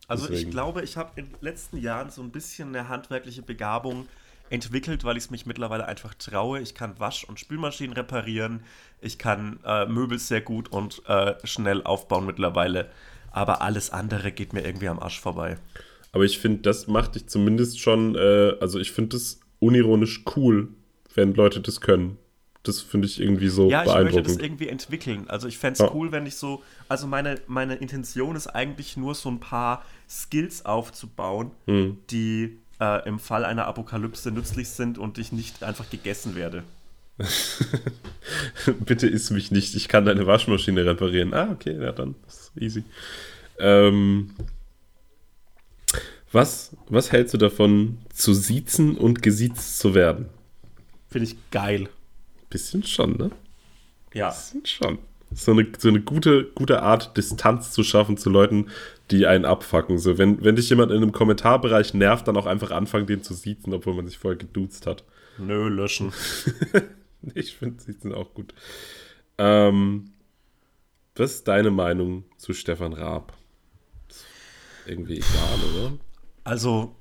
C: Also
B: Deswegen.
C: ich glaube, ich habe in den letzten Jahren so ein bisschen eine handwerkliche Begabung entwickelt, weil ich es mich mittlerweile einfach traue. Ich kann Wasch- und Spülmaschinen reparieren. Ich kann äh, Möbel sehr gut und äh, schnell aufbauen mittlerweile. Aber alles andere geht mir irgendwie am Arsch vorbei.
B: Aber ich finde, das macht dich zumindest schon, äh, also ich finde es unironisch cool, wenn Leute das können. Das finde ich irgendwie so
C: Ja, ich möchte das
B: beeindruckend.
C: irgendwie entwickeln. Also ich fände es
B: Ja.
C: cool, wenn ich so. Also meine, meine Intention ist eigentlich nur so ein paar Skills aufzubauen,
B: Hm.
C: die äh, im Fall einer Apokalypse nützlich sind und ich nicht einfach gegessen werde.
B: Bitte iss mich nicht, ich kann deine Waschmaschine reparieren. Ah, okay, ja dann, ist easy. Ähm, was, was hältst du davon, zu siezen und gesiezt zu werden?
C: Finde ich geil.
B: Bisschen schon, ne?
C: Ja.
B: Bisschen schon. So eine, so eine gute, gute Art, Distanz zu schaffen zu Leuten, die einen abfacken. So, wenn, wenn dich jemand in einem Kommentarbereich nervt, dann auch einfach anfangen, den zu siezen, obwohl man sich vorher geduzt hat.
C: Nö, löschen.
B: Ich finde Siezen auch gut. Ähm, was ist deine Meinung zu Stefan Raab? Ist irgendwie egal, oder?
C: Also,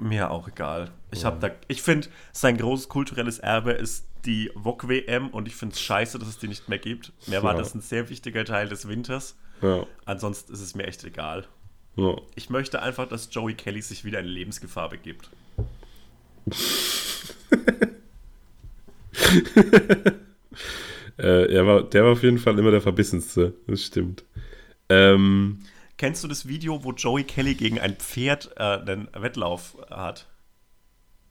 C: mir auch egal. Ich, da- ich finde, sein großes kulturelles Erbe ist die VOG-WM und ich finde es scheiße, dass es die nicht mehr gibt. Mir war
B: Ja.
C: das ein sehr wichtiger Teil des Winters.
B: Ja.
C: Ansonsten ist es mir echt egal.
B: ja.
C: Ich möchte einfach, dass Joey Kelly sich wieder in Lebensgefahr begibt.
B: Äh, er war, der war auf jeden Fall immer der Verbissenste. Das stimmt. Ähm,
C: Kennst du das Video, wo Joey Kelly gegen ein Pferd äh, einen Wettlauf hat?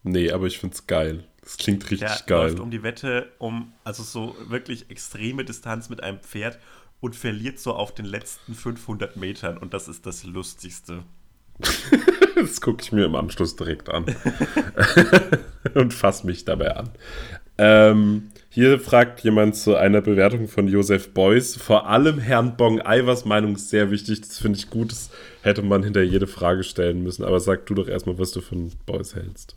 B: nee, aber ich finde es geil. Das klingt richtig
C: Der
B: geil.
C: läuft um die Wette um, also so wirklich extreme Distanz mit einem Pferd und verliert so auf den letzten 500 Metern und das ist das Lustigste.
B: Das gucke ich mir im Anschluss direkt an. und fasse mich dabei an. Ähm, hier fragt jemand zu einer Bewertung von Josef Beuys. Vor allem Herrn Bong Ivers Meinung ist sehr wichtig. Das finde ich gut. Das hätte man hinter jede Frage stellen müssen. Aber sag du doch erstmal, was du von Beuys hältst.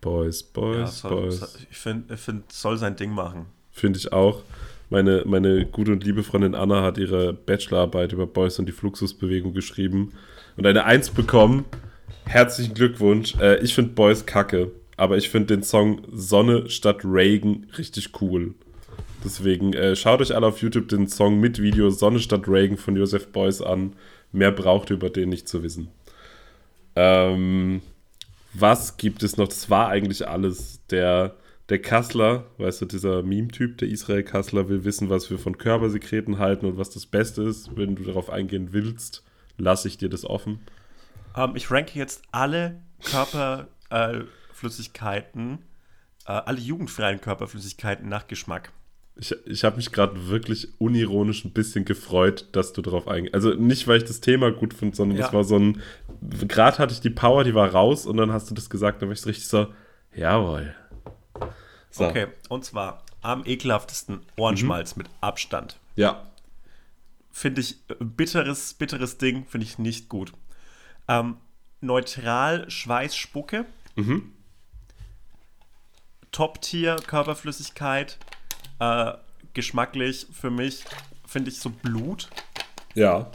B: Beuys,
C: Ja,
B: Beuys,
C: soll,
B: Beuys.
C: ich finde, find, soll sein Ding machen.
B: Finde ich auch. Meine, meine gute und liebe Freundin Anna hat ihre Bachelorarbeit über Beuys und die Fluxusbewegung geschrieben und eine Eins bekommen. Herzlichen Glückwunsch. Äh, ich finde Beuys kacke, aber ich finde den Song Sonne statt Reagan richtig cool. Deswegen äh, schaut euch alle auf YouTube den Song mit Video Sonne statt Reagan von Joseph Beuys an. Mehr braucht ihr über den nicht zu wissen. Ähm, was gibt es noch? Das war eigentlich alles. Der, der Kassler, weißt du, dieser Meme-Typ, der Israel Kassler, will wissen, was wir von Körpersekreten halten und was das Beste ist. Wenn du darauf eingehen willst, lasse ich dir das offen.
C: Ähm, ich ranke jetzt alle Körperflüssigkeiten, äh, äh, alle jugendfreien Körperflüssigkeiten nach Geschmack.
B: Ich, ich habe mich gerade wirklich unironisch ein bisschen gefreut, dass du darauf eingehst. Also nicht, weil ich das Thema gut finde, sondern das
C: Ja.
B: war so ein. Gerade hatte ich die Power, die war raus und dann hast du das gesagt, dann war ich so richtig so, jawohl. So.
C: Okay, und zwar am ekelhaftesten Ohrenschmalz mit Abstand.
B: Ja.
C: Finde ich äh, bitteres, bitteres Ding, finde ich nicht gut. Ähm, neutral Schweißspucke. Top-Tier Körperflüssigkeit. Äh, geschmacklich für mich finde ich so Blut
B: Ja.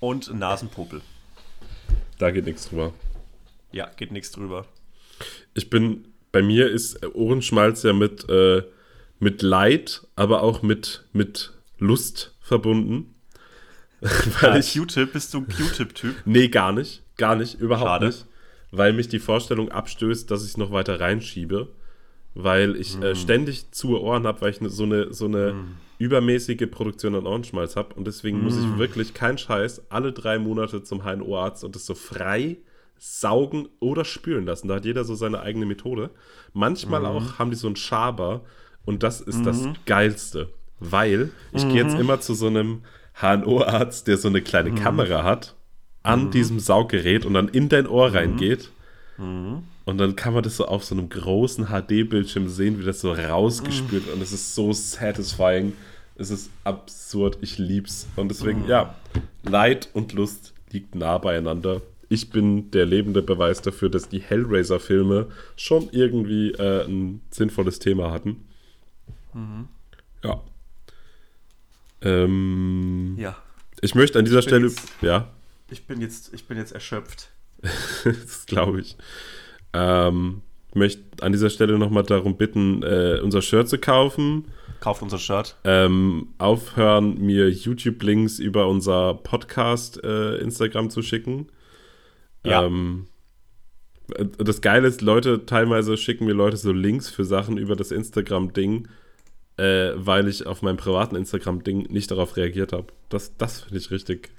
C: und Nasenpopel.
B: Da geht nichts drüber.
C: Ja, geht nichts drüber.
B: Ich bin, bei mir ist Ohrenschmalz ja mit, äh, mit Leid, aber auch mit, mit Lust verbunden. Weil
C: Äh,
B: ich,
C: Q-Tip, bist du ein Q-Tip-Typ?
B: nee, gar nicht. Gar nicht, überhaupt
C: Schade.
B: nicht. Weil mich die Vorstellung abstößt, dass ich es noch weiter reinschiebe. Weil ich
C: Mm.
B: äh, ständig zu Ohren habe, weil ich ne, so eine, so eine übermäßige Produktion an Ohrenschmalz habe. Und deswegen muss
C: Mm.
B: ich wirklich, kein Scheiß, alle drei Monate zum HNO-Arzt und das so frei saugen oder spülen lassen. Da hat jeder so seine eigene Methode. Manchmal
C: Mhm.
B: auch haben die so einen Schaber und das ist das Geilste. Weil ich gehe
C: Mhm.
B: jetzt immer zu so einem HNO-Arzt, der so eine kleine
C: Mhm.
B: Kamera hat, an diesem Sauggerät und dann in dein Ohr reingeht. Und dann kann man das so auf so einem großen HD-Bildschirm sehen, wie das so rausgespült. Und es ist so satisfying. Es ist absurd. Ich lieb's. Und deswegen, ja, Leid und Lust liegt nah beieinander. Ich bin der lebende Beweis dafür, dass die Hellraiser-Filme schon irgendwie äh, ein sinnvolles Thema hatten. Ja. Ähm,
C: Ja.
B: ich möchte an dieser Stelle,
C: jetzt-
B: ja,
C: Ich bin jetzt, ich bin jetzt erschöpft.
B: das glaube ich. Ähm, ich möchte an dieser Stelle nochmal darum bitten, äh, unser Shirt zu kaufen.
C: Kauft unser Shirt.
B: Ähm, aufhören, mir YouTube-Links über unser Podcast äh, Instagram zu schicken.
C: Ja.
B: Ähm, Das Geile ist, Leute, teilweise schicken mir Leute so Links für Sachen über das Instagram-Ding, äh, weil ich auf meinem privaten Instagram-Ding nicht darauf reagiert habe. Das, das finde ich richtig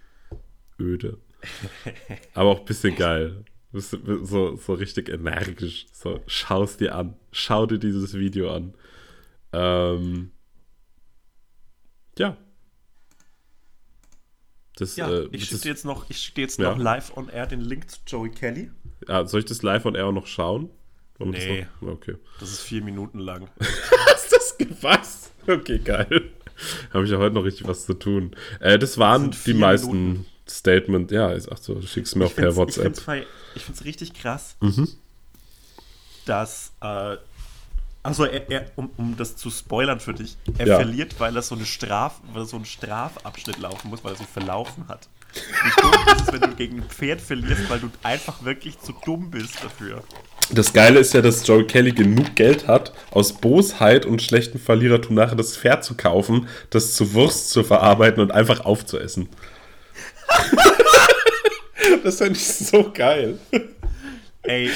B: öde. Aber auch ein bisschen geil. So, so richtig energisch. So, schau es dir an. Schau dir dieses Video an. Ähm, ja.
C: Das, ja, äh, ich schicke jetzt noch, ich schicke jetzt ja. noch live on air den Link zu Joey Kelly.
B: Ja, soll ich das live on air auch noch schauen?
C: Warum nee. Das, noch? okay. das ist vier Minuten lang.
B: Hast das was? Okay, geil. Habe ich ja heute noch richtig was zu tun. Äh, das waren das die meisten Minuten. Statement. Ja, ach so, du schickst mir auch per WhatsApp.
C: Ich finde es richtig krass, mhm. dass äh, also er, er, um, um das zu spoilern für dich, er ja. verliert, weil er so eine Straf, weil er so einen Strafabschnitt laufen muss, weil er sich verlaufen hat. Wie dumm ist es, wenn du gegen ein Pferd verlierst, weil du einfach wirklich zu dumm bist dafür.
B: Das Geile ist ja, dass Joe Kelly genug Geld hat, aus Bosheit und schlechten Verlierertum nachher das Pferd zu kaufen, das zu Wurst zu verarbeiten und einfach aufzuessen. das fand ich so geil.
C: Ey,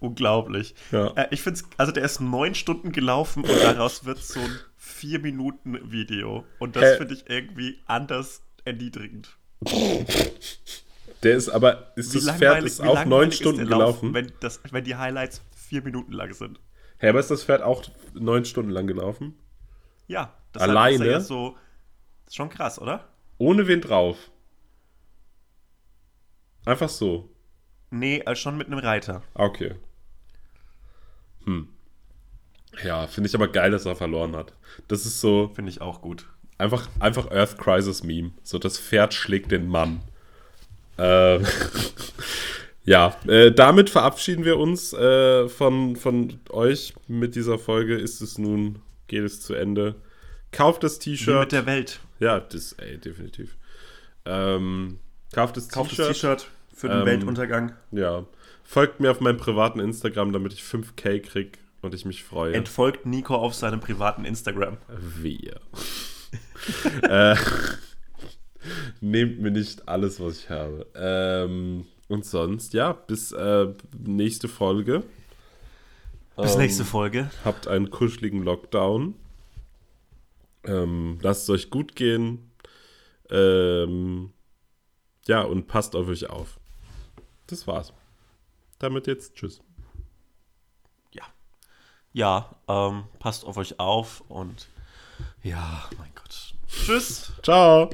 C: unglaublich. Ja. Äh, ich finde es, also der ist neun Stunden gelaufen und daraus wird so ein vier Minuten Video. Und das finde ich irgendwie anders erniedrigend.
B: Der ist aber, ist wie das Pferd ist auch neun Stunden gelaufen?
C: Wenn, das, wenn die Highlights vier Minuten lang sind.
B: Hä, aber ist das Pferd auch neun Stunden lang gelaufen?
C: Ja.
B: Das Alleine?
C: Ja so, ist schon krass, oder?
B: Ohne Wind drauf. Einfach so.
C: Nee, also schon mit einem Reiter.
B: Okay. Hm. Ja, finde ich aber geil, dass er verloren hat. Das ist so.
C: Finde ich auch gut.
B: Einfach, einfach Earth Crisis Meme. So, das Pferd schlägt den Mann. Äh, ja, äh, damit verabschieden wir uns äh, von, von euch. Mit dieser Folge ist es nun, geht es zu Ende. Kauft das T-Shirt.
C: Mit der Welt.
B: Ja, das, ey, definitiv. Ähm, kauft das
C: T-Shirt. für den ähm, Weltuntergang.
B: Ja. Folgt mir auf meinem privaten Instagram, damit ich 5K krieg und ich mich freue.
C: Entfolgt Nico auf seinem privaten Instagram.
B: Wir. äh, nehmt mir nicht alles, was ich habe. Ähm, und sonst, ja, bis äh, nächste Folge.
C: Bis ähm, nächste Folge.
B: Habt einen kuscheligen Lockdown. Ähm, lasst es euch gut gehen. Ähm, ja, und passt auf euch auf. Das war's damit jetzt tschüss.
C: Ja. Ja, ähm, passt auf euch auf und ja, mein Gott. Tschüss.
B: Ciao.